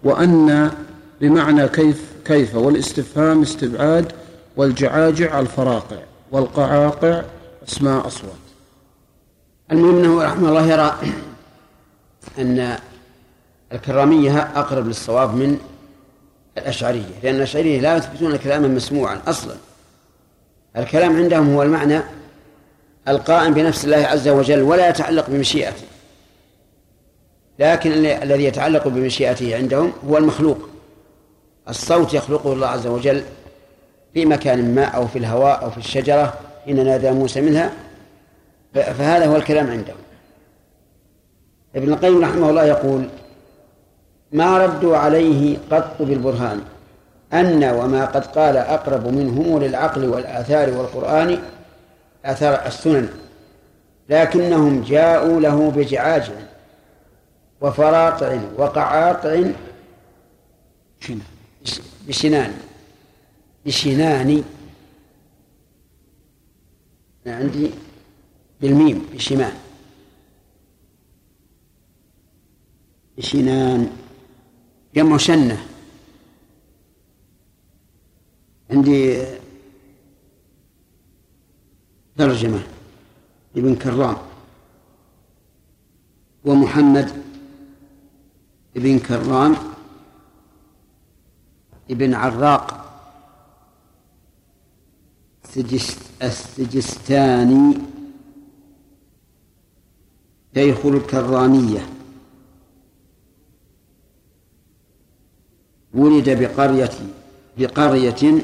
وأن بمعنى كيف كيف والاستفهام استبعاد والجعاجع الفراقع والقعاقع اسماء أصوات. المهم أنه رحمه الله يرى أن الكرامية أقرب للصواب من الأشعرية لأن الأشعرية لا يثبتون كلاما مسموعا أصلا. الكلام عندهم هو المعنى القائم بنفس الله عز وجل ولا يتعلق بمشيئته. لكن الذي يتعلق بمشيئته عندهم هو المخلوق. الصوت يخلقه الله عز وجل في مكان ما أو في الهواء أو في الشجرة حين نادى موسى منها فهذا هو الكلام عندهم. ابن القيم رحمه الله يقول ما ردوا عليه قط بالبرهان أن وما قد قال أقرب منهم للعقل والآثار والقرآن آثار السنن لكنهم جاءوا له بجعاج وفراقع وقعاقع بشنان. بشنان عندي بالميم بشمان بشنان جمع شنة. عندي ترجمة ابن كرام. ومحمد ابن كرام. ابن عراق. السجستاني شيخ الكرامية. ولد بقرية بقرية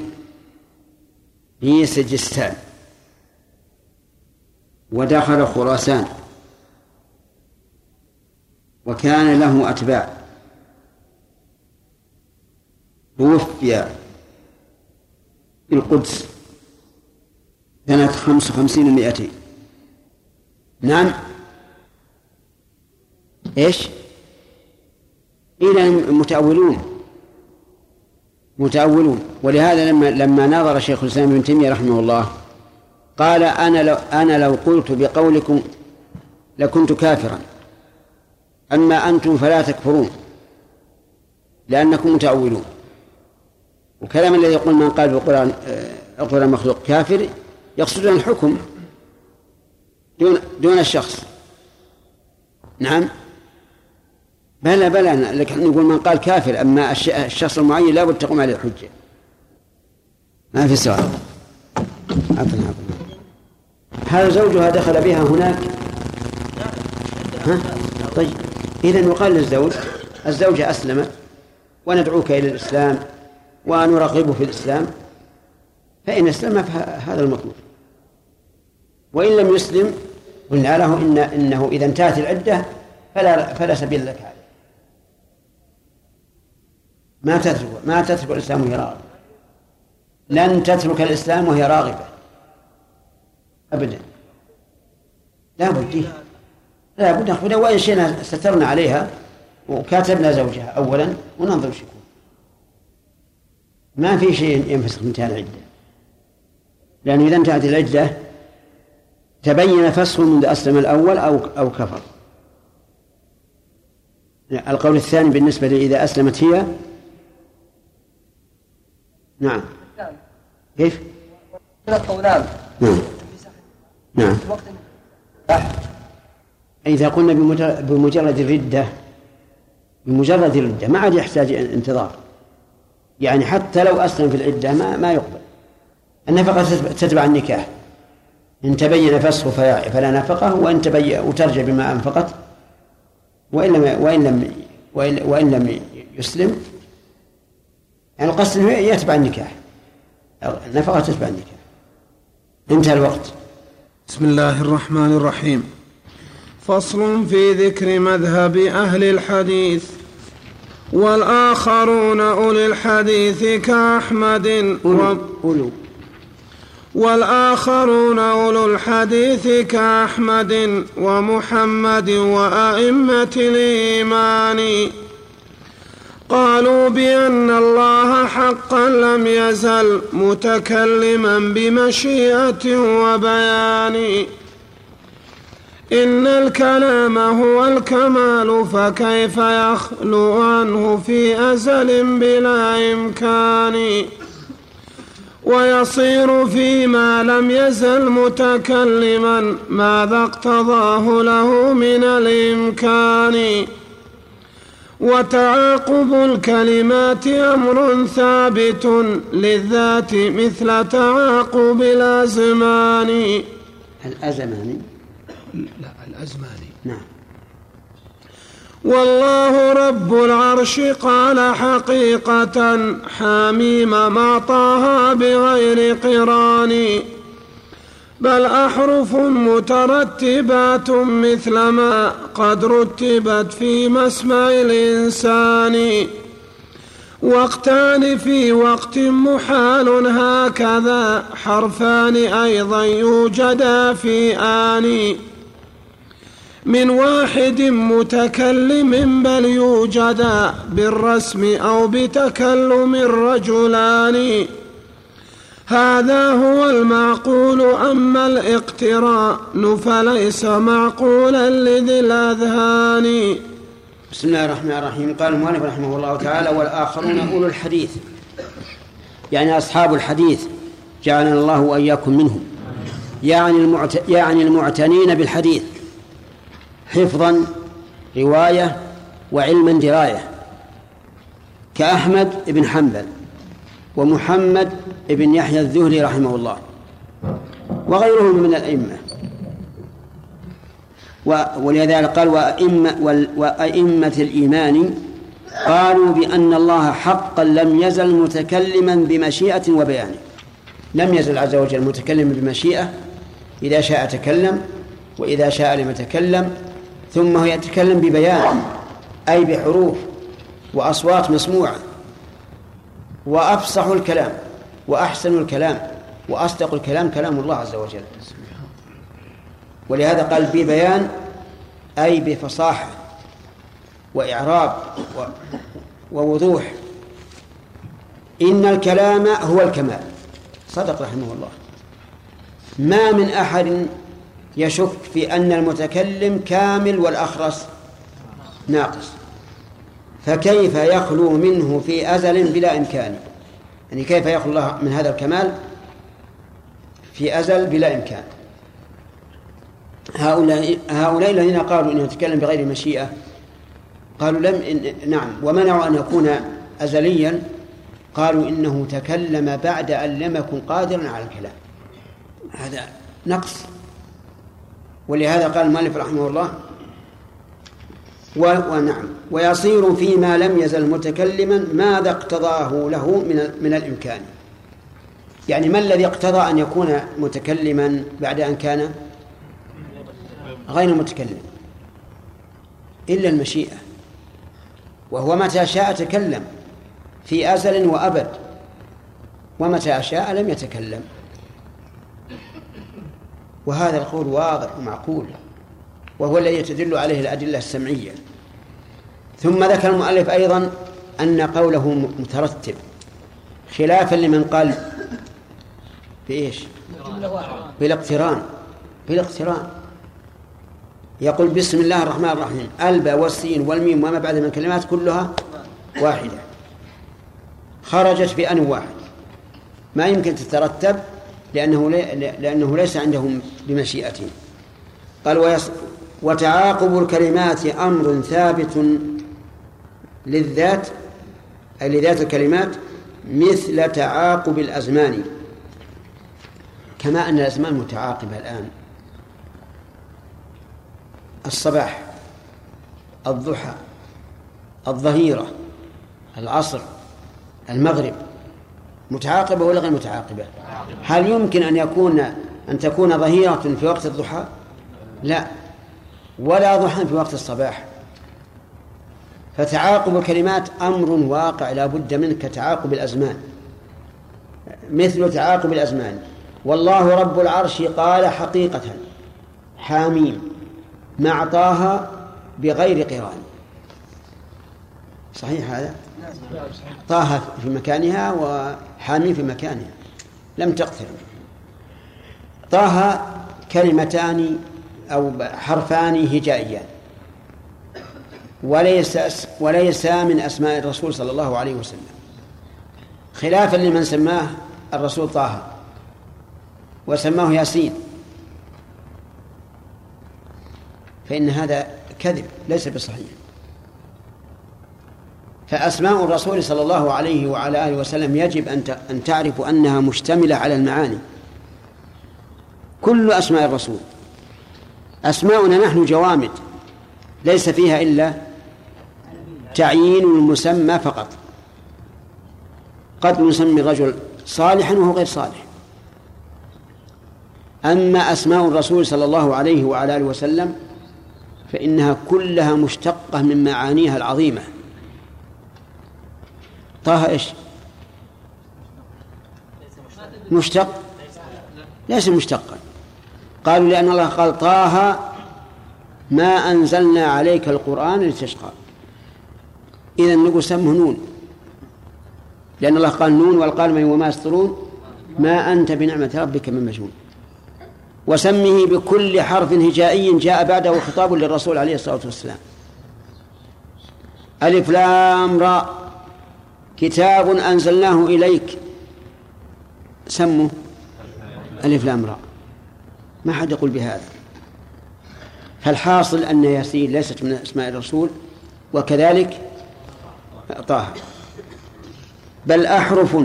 في سجستان. ودخل خراسان. وكان له أتباع. توفي في القدس. سنة خمس وخمسين ومائتين نعم؟ إيش؟ إلى المتأولون. متأولون. ولهذا لما لما ناظر شيخ الإسلام ابن تيمية رحمه الله قال أنا لو أنا لو قلت بقولكم لكنت كافرا. أما أنتم فلا تكفرون لأنكم متأولون. وكلام الذي يقول من قال بالقرآن القرآن مخلوق كافر يقصدون الحكم دون دون الشخص. نعم؟ بلى بلى لكن نقول من قال كافر أما الشخص المعين لا بد تقوم عليه الحجة ما في سؤال. عطنا هل زوجها دخل بها هناك؟ ها؟ طيب. إذا يقال للزوج الزوجة أسلمت وندعوك إلى الإسلام ونرغبه في الإسلام. فإن أسلم فهذا المطلوب. وإن لم يسلم قلنا له إن إنه إذا انتهت العدة فلا فلا سبيل لك عليه. ما تترك ما تترك الإسلام وهي راغبة. لن تترك الإسلام وهي راغبة. أبدا. لا بد. لا بد. نأخذها وإن شئنا سترنا عليها وكاتبنا زوجها أولا وننظر وش يكون. ما في شيء ينفسخ انتهاء العدة. لأنه إذا انتهت العدة تبين فسخه منذ أسلم الأول أو أو كفر. القول الثاني بالنسبة إذا أسلمت هي؟ نعم. كيف؟ نعم. نعم. إذا قلنا بمجرد الردة بمجرد الردة ما عاد يحتاج انتظار. يعني حتى لو أسلم في العدة ما ما يقبل. النفقة تتبع النكاح. إن تبين فسخه فلا نفقة وإن تبين وترجع بما أنفقت وإن لم وإن لم وإن, وإن لم يسلم. يعني القصد أنه يتبع النكاح. النفقة تتبع النكاح. انتهى الوقت. بسم الله الرحمن الرحيم. فصل في ذكر مذهب أهل الحديث. والآخرون أولي الحديث كأحمد و... أولو والآخرون أولو الحديث كأحمد ومحمد وأئمة الإيمان. قالوا بأن الله حقا لم يزل متكلما بمشيئة وبيان. إن الكلام هو الكمال فكيف يخلو عنه في أزل بلا إمكان؟ ويصير فيما لم يزل متكلما ماذا اقتضاه له من الإمكان. وتعاقب الكلمات أمر ثابت للذات مثل تعاقب الأزمان. الأزمان. لا الأزمان. نعم. والله رب العرش قال حقيقة حاميم ما طه بغير قران. بل أحرف مترتبات مثل ما قد رتبت في مسمع الإنسان. وقتان في وقت محال هكذا حرفان أيضا يوجدا في آن. من واحد متكلم بل يوجدا بالرسم أو بتكلم رجلان هذا هو المعقول أما الاقتران فليس معقولا لذي الأذهان. بسم الله الرحمن الرحيم. قال المؤلف رحمه الله تعالى والآخرون أولو الحديث. يعني أصحاب الحديث. جعلنا الله وإياكم منهم. يعني المعت... يعني المعتنين بالحديث. حفظا رواية وعلما دراية كأحمد بن حنبل ومحمد بن يحيى الذهلي رحمه الله وغيرهم من الأئمة. ولذلك قال وأئمة, وأئمة الإيمان قالوا بأن الله حقا لم يزل متكلما بمشيئة وبيان. لم يزل عز وجل متكلما بمشيئة إذا شاء تكلم وإذا شاء لم يتكلم ثم هو يتكلم ببيان أي بحروف وأصوات مسموعة. وأفصح الكلام وأحسن الكلام وأصدق الكلام كلام الله عز وجل. ولهذا قال ببيان أي بفصاحة وإعراب ووضوح. إن الكلام هو الكمال. صدق رحمه الله. ما من أحد يشك في أن المتكلم كامل والأخرس ناقص. فكيف يخلو منه في أزل بلا إمكان؟ يعني كيف يخلو الله من هذا الكمال في أزل بلا إمكان؟ هؤلاء هؤلاء الذين قالوا إنه يتكلم بغير مشيئة قالوا لم إن نعم. ومنعوا أن يكون ازليا قالوا إنه تكلم بعد أن لم يكن قادرا على الكلام. هذا نقص. ولهذا قال المؤلف رحمه الله ونعم. ويصير فيما لم يزل متكلما ماذا اقتضاه له من من الإمكان. يعني ما الذي اقتضى أن يكون متكلما بعد أن كان غير متكلم؟ إلا المشيئة. وهو متى شاء تكلم في أزل وأبد ومتى شاء لم يتكلم. وهذا القول واضح ومعقول وهو الذي تدل عليه الأدلة السمعية. ثم ذكر المؤلف أيضا أن قوله مترتب خلافا لمن قال بإيش؟ بالاقتران بالاقتران. يقول بسم الله الرحمن الرحيم الباء والسين والميم وما بعد من الكلمات كلها واحدة. خرجت بأن واحد. ما يمكن تترتب؟ لأنه لأنه ليس عندهم بمشيئته قال وتعاقب الكلمات أمر ثابت للذات أي لذات الكلمات مثل تعاقب الأزمان. كما أن الأزمان متعاقبة الآن. الصباح الضحى الظهيرة العصر المغرب. متعاقبة ولا غير متعاقبة؟ هل يمكن أن يكون أن تكون ظهيرة في وقت الضحى؟ لا. ولا ضحى في وقت الصباح. فتعاقب الكلمات أمر واقع لا بد منه كتعاقب الأزمان. مثل تعاقب الأزمان. والله رب العرش قال حقيقة حاميم. مع طه بغير قران. صحيح هذا؟ طه في مكانها وحاميم في مكانها. لم تقترب طه كلمتان أو حرفان هجائيان. وليس وليس من أسماء الرسول صلى الله عليه وسلم. خلافا لمن سماه الرسول طه. وسماه ياسين. فإن هذا كذب ليس بصحيح. فأسماء الرسول صلى الله عليه وعلى آله وسلم يجب أن تعرفوا أنها مشتملة على المعاني. كل أسماء الرسول. أسماؤنا نحن جوامد. ليس فيها إلا تعيين المسمى فقط. قد نسمي الرجل صالحا وهو غير صالح. أما أسماء الرسول صلى الله عليه وعلى آله وسلم فإنها كلها مشتقة من معانيها العظيمة. طه إيش؟ مشتق؟ ليس مشتقا. قالوا لأن الله قال طه ما أنزلنا عليك القرآن لتشقى. إذا نقول سمه نون. لأن الله قال نون والقلم وما يسطرون. ما أنت بنعمة ربك من مجنون. وسمه بكل حرف هجائي جاء بعده خطاب للرسول عليه الصلاة والسلام. ألف لام راء كتاب أنزلناه إليك. سمه ألف لام راء. ما حد يقول بهذا. فالحاصل أن ياسين ليست من أسماء الرسول وكذلك طه. بل أحرف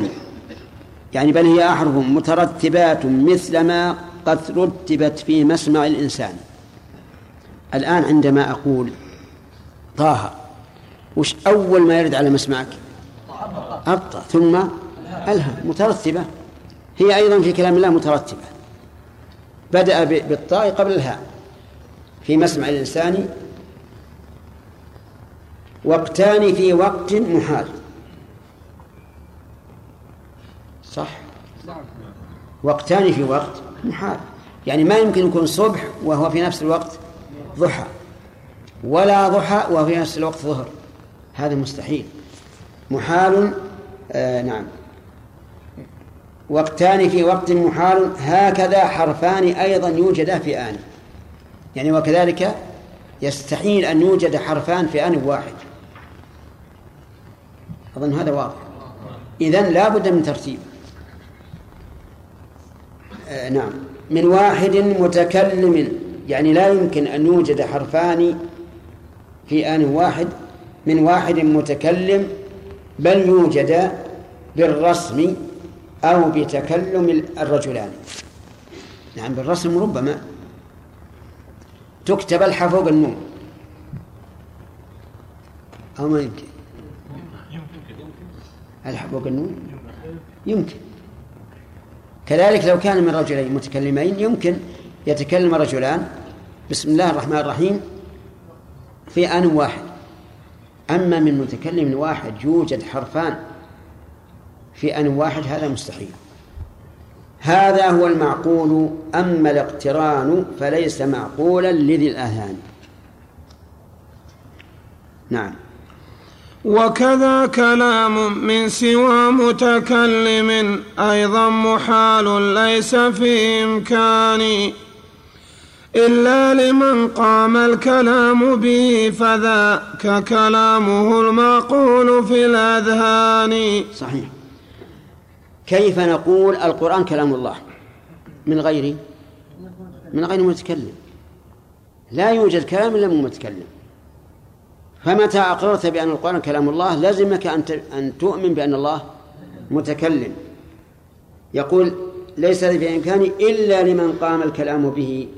يعني بل هي أحرف مترتبات مثل ما قد رتبت في مسمع الإنسان. الآن عندما أقول طه وش أول ما يرد على مسمعك؟ أبطأ ثم ألها مترتبة. هي أيضا في كلام الله مترتبة. بدأ بالطاء قبل الهاء. في مسمع الإنسان وقتان في وقت محال. صح؟ وقتان في وقت محال. يعني ما يمكن يكون صبح وهو في نفس الوقت ضحى ولا ضحى وهو في نفس الوقت ظهر. هذا مستحيل. محال آه نعم. وقتان في وقت محال هكذا حرفان أيضا يوجدا في آن. يعني وكذلك يستحيل أن يوجد حرفان في آن واحد. أظن هذا واضح. إذن لا بد من ترتيب. آه نعم. من واحد متكلم يعني لا يمكن أن يوجد حرفان في آن واحد. من واحد متكلم بل يوجد بالرسم أو بتكلم الرجلان. نعم بالرسم ربما تكتب الحاء فوق النون. أو ما يمكن. الحاء فوق النون؟ يمكن. كذلك لو كان من رجلين متكلمين يمكن يتكلم رجلان. بسم الله الرحمن الرحيم. في آن واحد. أما من متكلم واحد يوجد حرفان في آن واحد هذا مستحيل. هذا هو المعقول أما الاقتران فليس معقولا لذي الأذهان. نعم. وكذا كلام من سوى متكلم أيضا محال ليس في إمكان إلا لمن قام الكلام به فذاك كلامه المعقول في الأذهان. صحيح. كيف نقول القرآن كلام الله؟ من غير؟ من غير متكلم. لا يوجد كلام إلا من متكلم. فمتى أقررت بأن القرآن كلام الله لزمك أن أن تؤمن بأن الله متكلم. يقول ليس في إمكاني إلا لمن قام الكلام به.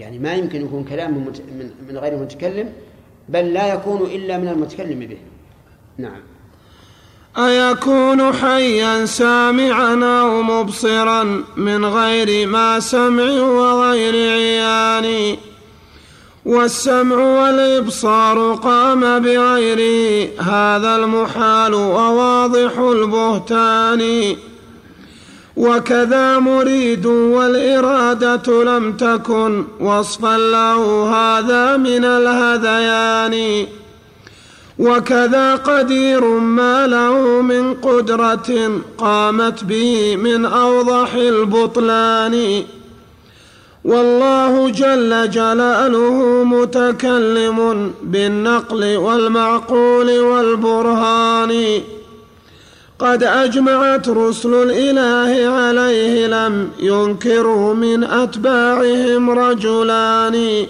يعني ما يمكن يكون كلام من, من غير المتكلم بل لا يكون إلا من المتكلم به. نعم. أيكون حيا سامعا أو مبصرا من غير ما سمع وغير عيان؟ والسمع والإبصار قام بغيره هذا المحال وواضح البهتان. وكذا مريد والإرادة لم تكن وصفا له هذا من الهذيان. وكذا قدير ما له من قدرة قامت به من أوضح البطلان. والله جل جلاله متكلم بالنقل والمعقول والبرهان. قد أجمعت رسل الإله عليه لم ينكره من أتباعهم رجلان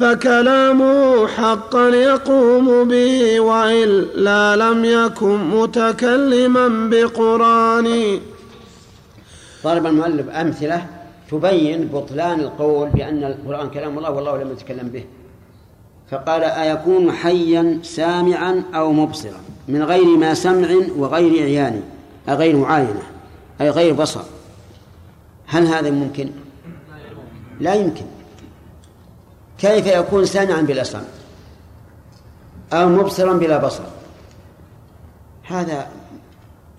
فكلامه حقا يقوم به وإلا لم يكن متكلما بقرآن. ضرب المؤلف أمثلة تبين بطلان القول بأن القرآن كلام الله والله لم يتكلم به فقال أيكون حيا سامعا أو مبصرا؟ من غير ما سمع وغير عيان غير معاينة أي غير بصر. هل هذا ممكن؟ لا يمكن. كيف يكون سامعا بلا سمع؟ أو مبصرا بلا بصر؟ هذا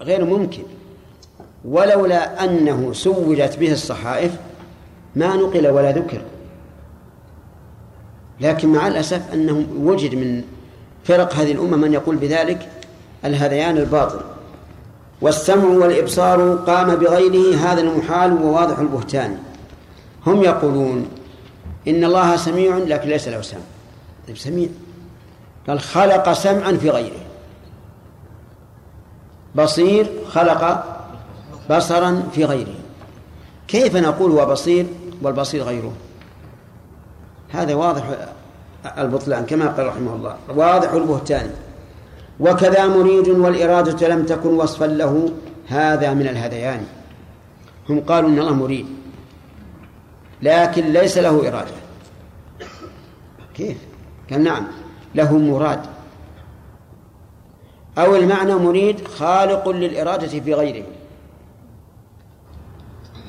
غير ممكن. ولولا أنه سوجت به الصحائف ما نقل ولا ذكر. لكن مع الأسف أنه وجد من فرق هذه الأمة من يقول بذلك الهذيان الباطل. والسمع والإبصار قام بغيره هذا المحال وواضح البهتان. هم يقولون إن الله سميع لكن ليس له سمع. طيب سميع. قال خلق سمعا في غيره. بصير خلق بصرا في غيره. كيف نقول هو بصير والبصير غيره؟ هذا واضح البطلان كما قال رحمه الله واضح البهتان. وكذا مريد والإرادة لم تكن وصفا له هذا من الهذيان هم قالوا إن الله مريد لكن ليس له إرادة. كيف؟ قال نعم له مراد. أو المعنى مريد خالق للإرادة في غيره.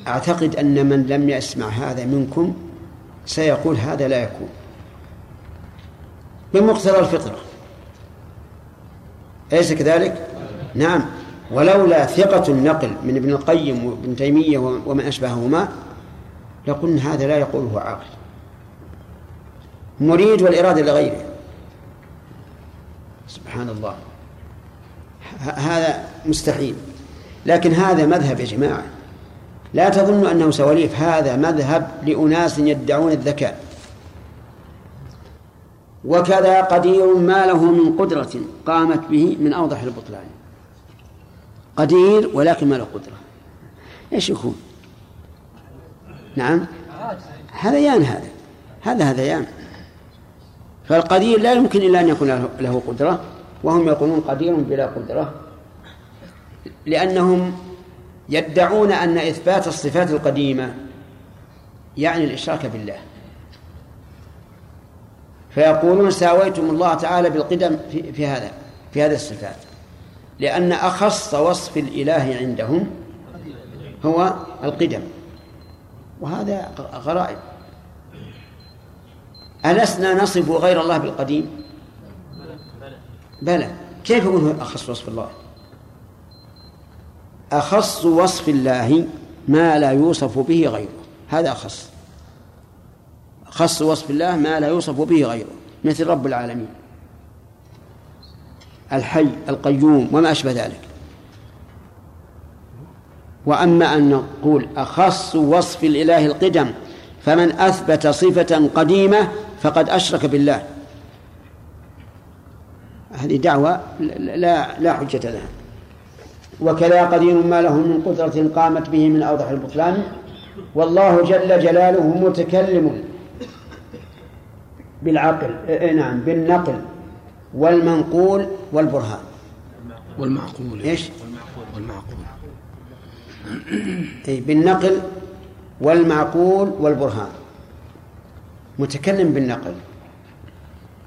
أعتقد أن من لم يسمع هذا منكم سيقول هذا لا يكون. بمقتضى الفطرة. أليس كذلك؟ نعم. ولولا ثقة النقل من ابن القيم وابن تيمية ومن أشبههما لقلنا هذا لا يقوله عاقل. مريد والإرادة لغيره سبحان الله. هذا مستحيل. لكن هذا مذهب يا جماعة. لا تظن أنه سواليف. هذا مذهب لأناس يدعون الذكاء. وكذا قدير ما له من قدرة قامت به من أوضح البطلان. قدير ولكن ما له قدرة. إيش يكون؟ نعم. هذيان هذا. هذا هذيان فالقدير لا يمكن إلا أن يكون له قدرة وهم يقولون قدير بلا قدرة. لأنهم يدعون أن إثبات الصفات القديمة يعني الإشراك بالله. فيقولون ساويتم الله تعالى بالقدم في, في هذا في هذه الصفات. لأن أخص وصف الإله عندهم هو القدم. وهذا غرائب. ألسنا نصف غير الله بالقديم؟ بلى. كيف هو أخص وصف الله؟ أخص وصف الله ما لا يوصف به غيره. هذا أخص. خص وصف الله ما لا يوصف به غيره مثل رب العالمين. الحي القيوم وما أشبه ذلك. وأما أن نقول أخص وصف الإله القدم فمن أثبت صفة قديمة فقد أشرك بالله. هذه دعوة لا لا حجة لها. وكذا قدير ما له من قدرة قامت به من أوضح البطلان. والله جل جلاله متكلم. بالعقل إيه نعم بالنقل والمنقول والبرهان. والمعقول. إيش؟ والمعقول. أي بالنقل والمعقول والبرهان. متكلم بالنقل.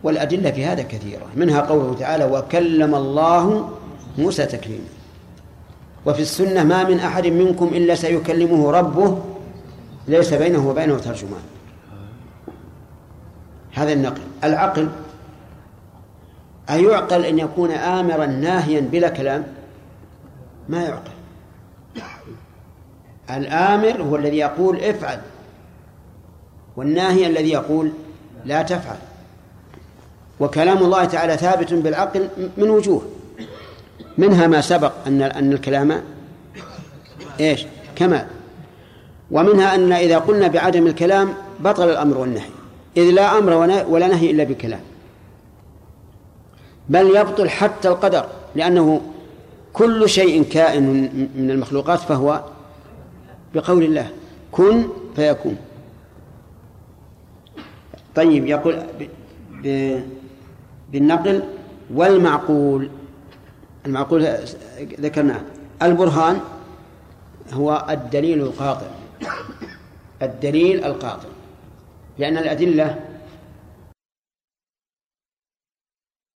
والأدلة في هذا كثيرة. منها قوله تعالى وكلم الله موسى تكليما. وفي السنة ما من أحد منكم إلا سيكلمه ربه ليس بينه وبينه ترجمان. هذا النقل. العقل أيعقل أن يكون آمرا ناهيا بلا كلام؟ ما يعقل. الآمر هو الذي يقول افعل والناهي الذي يقول لا تفعل. وكلام الله تعالى ثابت بالعقل من وجوه. منها ما سبق أن أن الكلام إيش؟ كمال. ومنها أن إذا قلنا بعدم الكلام بطل الأمر والنهي. إذ لا أمر ولا نهي إلا بكلام. بل يبطل حتى القدر لأنه كل شيء كائن من المخلوقات فهو بقول الله كن فيكون. طيب يقول بالنقل والمعقول. المعقول ذكرناه. البرهان هو الدليل القاطع. الدليل القاطع. لأن الأدلة